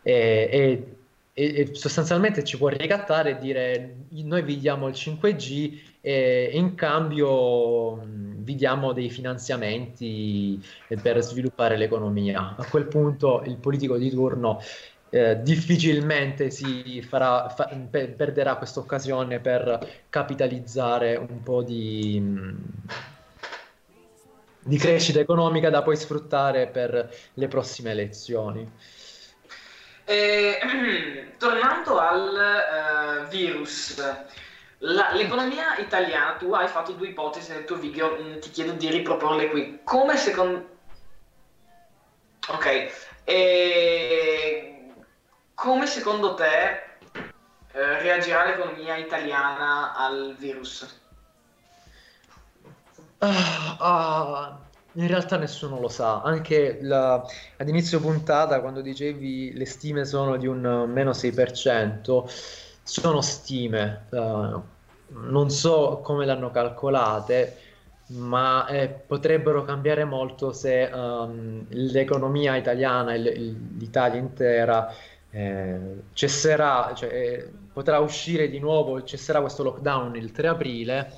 e- e- e sostanzialmente ci può ricattare e dire noi vi diamo il 5G e in cambio vi diamo dei finanziamenti eh, per sviluppare l'economia. A quel punto il politico di turno eh, difficilmente si farà, fa- pe- perderà questa occasione per capitalizzare un po' di, di crescita economica da poi sfruttare per le prossime elezioni. Eh, tornando al eh, virus, la- l'economia italiana, tu hai fatto due ipotesi nel tuo video, mm, ti chiedo di riproporle qui. Come secondo... Ok, e come secondo te eh, reagirà l'economia italiana al virus? Ah, ah, in realtà nessuno lo sa, anche la- ad inizio puntata quando dicevi le stime sono di un meno 6%, sono stime, eh, non so come l'hanno calcolate, ma eh, potrebbero cambiare molto se ehm, l'economia italiana e l'Italia intera eh, cesserà, cioè, eh, potrà uscire di nuovo, cesserà questo lockdown il 3 aprile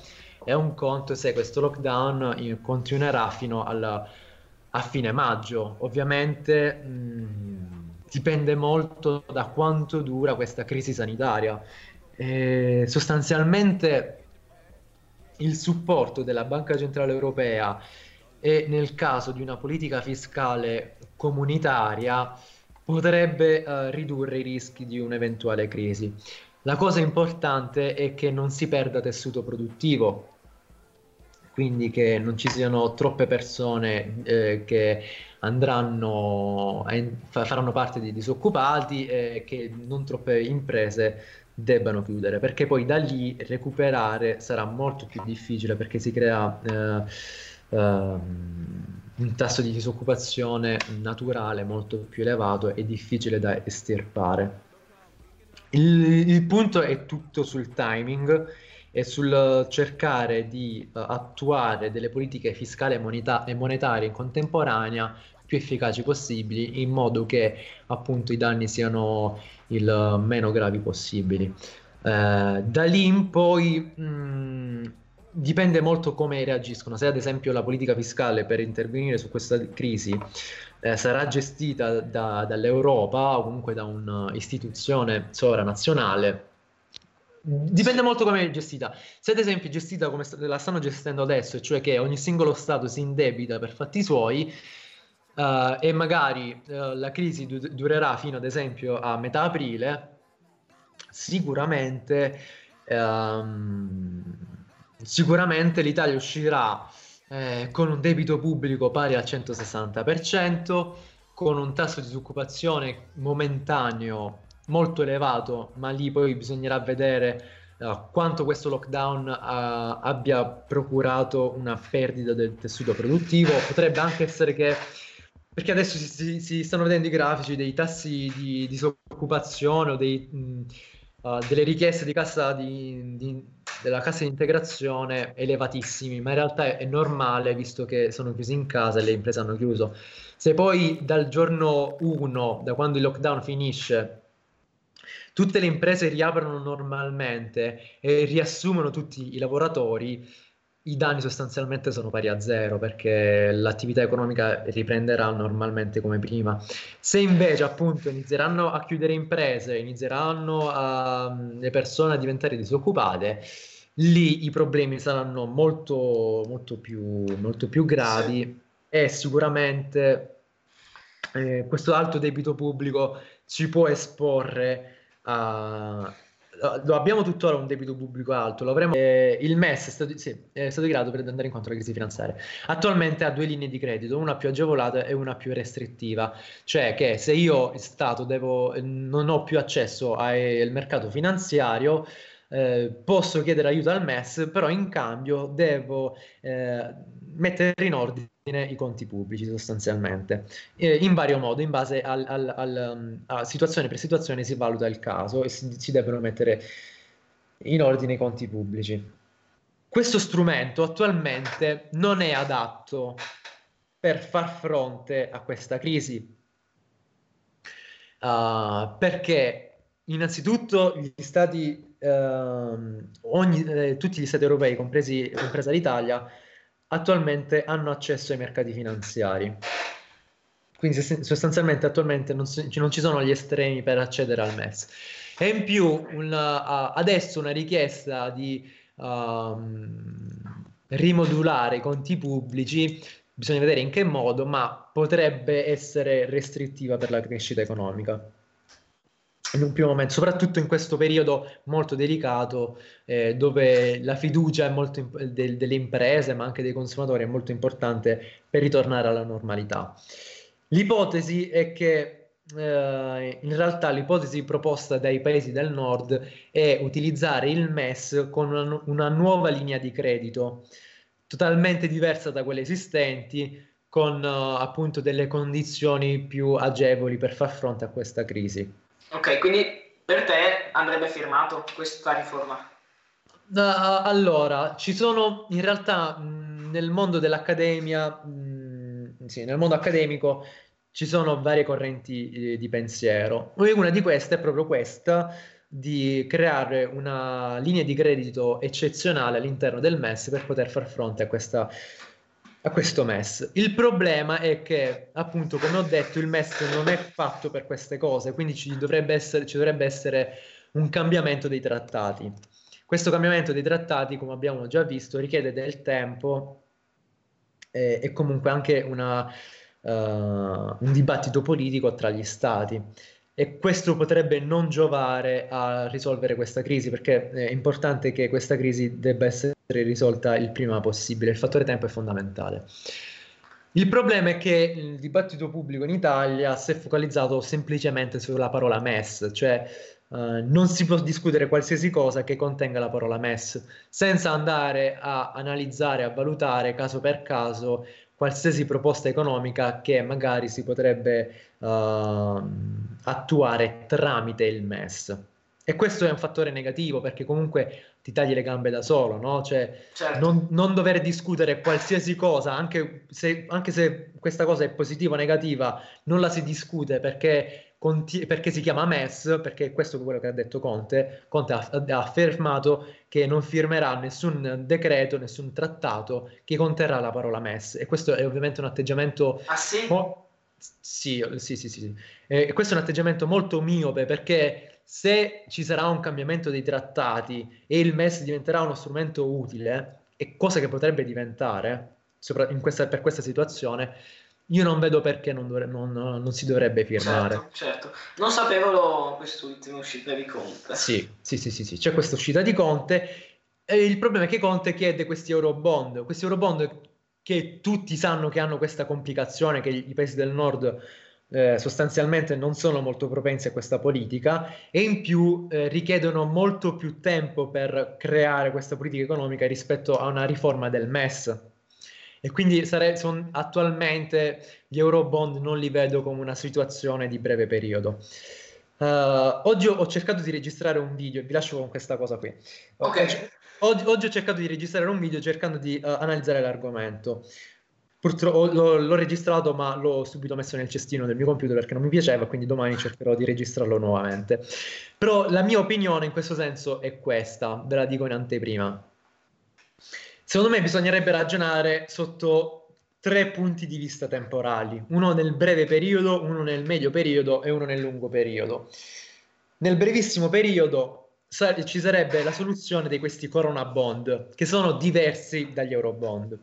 è un conto se questo lockdown eh, continuerà fino al- a fine maggio. Ovviamente mh, dipende molto da quanto dura questa crisi sanitaria. E sostanzialmente il supporto della Banca Centrale Europea e nel caso di una politica fiscale comunitaria potrebbe eh, ridurre i rischi di un'eventuale crisi. La cosa importante è che non si perda tessuto produttivo, quindi che non ci siano troppe persone eh, che andranno a faranno parte di disoccupati e che non troppe imprese debbano chiudere, perché poi da lì recuperare sarà molto più difficile perché si crea eh, ehm, un tasso di disoccupazione naturale molto più elevato e difficile da estirpare. Il, il punto è tutto sul timing e sul cercare di eh, attuare delle politiche fiscali e, moneta- e monetarie in contemporanea più efficaci possibili in modo che appunto i danni siano il meno gravi possibili. Eh, da lì in poi mh, dipende molto come reagiscono. Se ad esempio la politica fiscale per intervenire su questa crisi eh, sarà gestita da- dall'Europa o comunque da un'istituzione sovranazionale. Dipende molto come è gestita. Se ad esempio è gestita come la stanno gestendo adesso, cioè che ogni singolo Stato si indebita per fatti suoi, eh, e magari eh, la crisi du- durerà fino ad esempio a metà aprile, sicuramente, ehm, sicuramente l'Italia uscirà eh, con un debito pubblico pari al 160%, con un tasso di disoccupazione momentaneo molto elevato, ma lì poi bisognerà vedere eh, quanto questo lockdown eh, abbia procurato una perdita del tessuto produttivo. Potrebbe anche essere che, perché adesso si, si- si stanno vedendo i grafici dei tassi di disoccupazione o dei, mh, uh, delle richieste di cassa di, di, della cassa di integrazione elevatissimi, ma in realtà è, è, normale visto che sono chiusi in casa e le imprese hanno chiuso. Se poi dal giorno 1, da quando il lockdown finisce, tutte le imprese riaprono normalmente e riassumono tutti i lavoratori, i danni sostanzialmente sono pari a zero perché l'attività economica riprenderà normalmente come prima. Se invece appunto inizieranno a chiudere imprese, inizieranno a, le persone a diventare disoccupate, lì i problemi saranno molto, molto, più, molto più gravi sì. e sicuramente eh, questo alto debito pubblico ci può esporre a lo abbiamo tuttora un debito pubblico alto, lo avremo, eh, il MES è stato, sì, è stato grado per andare incontro alla crisi finanziaria. Attualmente ha due linee di credito, una più agevolata e una più restrittiva, cioè che se io Stato devo, non ho più accesso al mercato finanziario, eh, posso chiedere aiuto al MES, però in cambio devo eh, mettere in ordine i conti pubblici sostanzialmente, eh, in vario modo, in base al, al, al, um, a situazione per situazione si valuta il caso e si, si devono mettere in ordine i conti pubblici. Questo strumento attualmente non è adatto per far fronte a questa crisi, uh, perché innanzitutto gli stati, uh, ogni, eh, tutti gli stati europei, compresi, compresa l'Italia, attualmente hanno accesso ai mercati finanziari. Quindi sostanzialmente attualmente non, si, non, ci sono gli estremi per accedere al MES. E in più una, adesso una richiesta di um, rimodulare i conti pubblici, bisogna vedere in che modo, ma potrebbe essere restrittiva per la crescita economica in un primo momento, soprattutto in questo periodo molto delicato eh, dove la fiducia imp- del, delle imprese ma anche dei consumatori è molto importante per ritornare alla normalità. L'ipotesi è che eh, in realtà l'ipotesi proposta dai paesi del nord è utilizzare il MES con una, una nuova linea di credito totalmente diversa da quelle esistenti con uh, appunto delle condizioni più agevoli per far fronte a questa crisi. Ok, quindi per te andrebbe firmato questa riforma? Uh, allora, ci sono in realtà mh, nel mondo dell'accademia, mh, sì, nel mondo accademico ci sono varie correnti eh, di pensiero. Una di queste è proprio questa di creare una linea di credito eccezionale all'interno del MES per poter far fronte a questa a questo MES. Il problema è che, appunto, come ho detto, il MES non è fatto per queste cose, quindi ci dovrebbe essere, ci dovrebbe essere un cambiamento dei trattati. Questo cambiamento dei trattati, come abbiamo già visto, richiede del tempo eh, e comunque anche una, uh, un dibattito politico tra gli stati e questo potrebbe non giovare a risolvere questa crisi perché è importante che questa crisi debba essere risolta il prima possibile, il fattore tempo è fondamentale. Il problema è che il dibattito pubblico in Italia si è focalizzato semplicemente sulla parola MES, cioè uh, non si può discutere qualsiasi cosa che contenga la parola MES, senza andare a analizzare, a valutare caso per caso qualsiasi proposta economica che magari si potrebbe uh, attuare tramite il MES. E questo è un fattore negativo perché comunque ti tagli le gambe da solo, no? Cioè, certo. non, non, dover discutere qualsiasi cosa, anche se, anche se, questa cosa è positiva o negativa, non la si discute perché, conti- perché si chiama MES, perché questo è quello che ha detto Conte. Conte ha, ha, affermato che non firmerà nessun decreto, nessun trattato che conterrà la parola MES. E questo è ovviamente un atteggiamento... Ah sì? Mo- sì, sì, sì, sì. E questo è un atteggiamento molto miope perché se ci sarà un cambiamento dei trattati e il MES diventerà uno strumento utile, e cosa che potrebbe diventare questa, per questa situazione, io non vedo perché non, dovre- non, non si dovrebbe firmare. Certo, certo. Non sapevo quest'ultima uscita di Conte. Sì, sì, sì, sì, sì. c'è questa uscita di Conte. E il problema è che Conte chiede questi eurobond. Questi eurobond che tutti sanno che hanno questa complicazione, che i paesi del nord eh, sostanzialmente non sono molto propensi a questa politica e in più eh, richiedono molto più tempo per creare questa politica economica rispetto a una riforma del MES. E quindi sare- son, attualmente gli eurobond non li vedo come una situazione di breve periodo. Uh, oggi ho, ho cercato di registrare un video, vi lascio con questa cosa qui. Ok. Oggi, oggi ho cercato di registrare un video cercando di uh, analizzare l'argomento. Purtroppo l'ho, l'ho, registrato, ma l'ho subito messo nel cestino del mio computer perché non mi piaceva, quindi domani cercherò di registrarlo nuovamente. Però la mia opinione in questo senso è questa, ve la dico in anteprima. Secondo me bisognerebbe ragionare sotto tre punti di vista temporali, uno nel breve periodo, uno nel medio periodo e uno nel lungo periodo. Nel brevissimo periodo ci sarebbe la soluzione di questi corona bond, che sono diversi dagli euro bond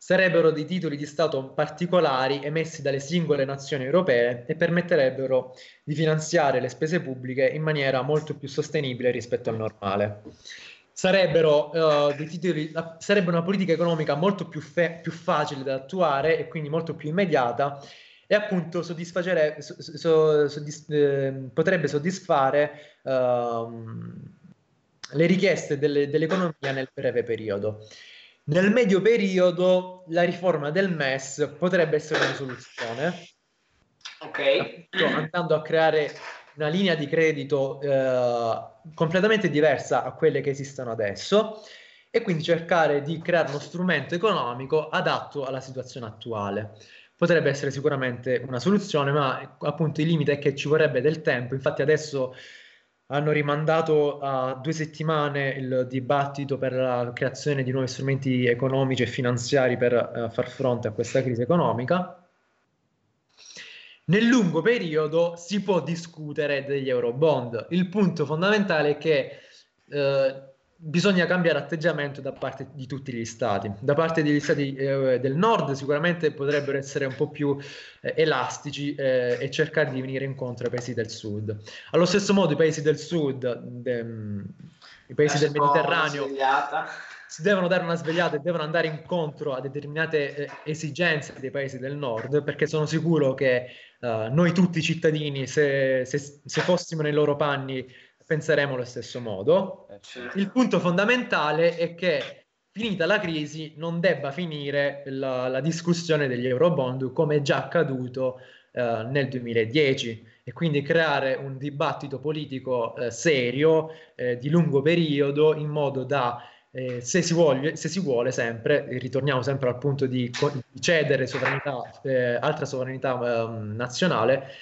sarebbero dei titoli di Stato particolari emessi dalle singole nazioni europee e permetterebbero di finanziare le spese pubbliche in maniera molto più sostenibile rispetto al normale. Sarebbero, uh, dei titoli, sarebbe una politica economica molto più, fe- più, facile da attuare e quindi molto più immediata e appunto so, so, soddisf- eh, potrebbe soddisfare uh, le richieste delle, dell'economia nel breve periodo. Nel medio periodo la riforma del MES potrebbe essere una soluzione. Ok. Andando a creare una linea di credito eh, completamente diversa a quelle che esistono adesso e quindi cercare di creare uno strumento economico adatto alla situazione attuale. Potrebbe essere sicuramente una soluzione, ma appunto il limite è che ci vorrebbe del tempo. Infatti adesso hanno rimandato a due settimane il dibattito per la creazione di nuovi strumenti economici e finanziari per uh, far fronte a questa crisi economica. Nel lungo periodo si può discutere degli euro bond. Il punto fondamentale è che uh, bisogna cambiare atteggiamento da parte di tutti gli stati. Da parte degli stati eh, del nord sicuramente potrebbero essere un po' più eh, elastici eh, e cercare di venire incontro ai paesi del sud. Allo stesso modo i paesi del sud, de, i paesi del Mediterraneo, si devono dare una svegliata e devono andare incontro a determinate eh, esigenze dei paesi del nord, perché sono sicuro che uh, noi tutti cittadini, se, se, se fossimo nei loro panni, penseremo allo stesso modo. Eh, certo. Il punto fondamentale è che finita la crisi non debba finire la, la discussione degli eurobond come è già accaduto eh, nel 2010 e quindi creare un dibattito politico eh, serio eh, di lungo periodo in modo da eh, se, si vuole, se, si vuole, sempre, ritorniamo sempre al punto di, cedere sovranità, eh, altra sovranità ehm, nazionale,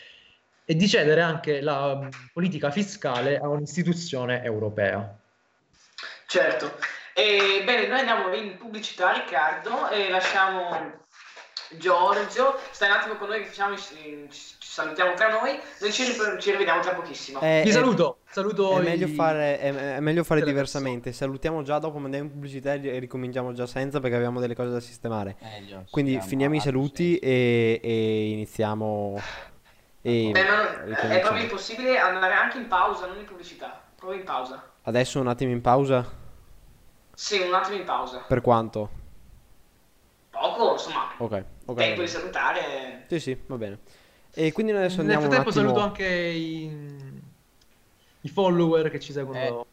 e di cedere anche la mm, politica fiscale a un'istituzione europea. Certo. E, bene, noi andiamo in pubblicità, Riccardo, e lasciamo Giorgio. Stai un attimo con noi che facciamo, ci salutiamo tra noi. Noi ci, ci rivediamo tra pochissimo. Eh, Ti saluto. saluto è, meglio fare, è, è meglio fare diversamente. Salutiamo già dopo, andiamo in pubblicità e ricominciamo già senza perché abbiamo delle cose da sistemare. Meglio, Quindi finiamo i saluti e, e iniziamo e Beh, non, è proprio impossibile andare anche in pausa, non in pubblicità. Proprio in pausa. Adesso un attimo in pausa? Sì, un attimo in pausa. Per quanto? Poco, insomma. Ok, ok. Tempo di salutare. Sì, sì, va bene. E quindi noi adesso andiamo Nel frattempo attimo... saluto anche i... i follower che ci seguono. Eh.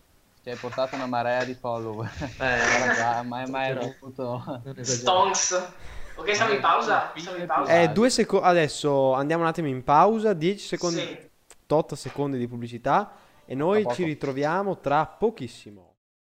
Ti hai portato una marea di follower. Eh, mai mai avuto. Stonks. Ok, siamo in pausa. Siamo in pausa. Eh, due secondi. Adesso andiamo un attimo in pausa. 10 secondi. Sì. 8 secondi di pubblicità. E noi ci ritroviamo tra pochissimo.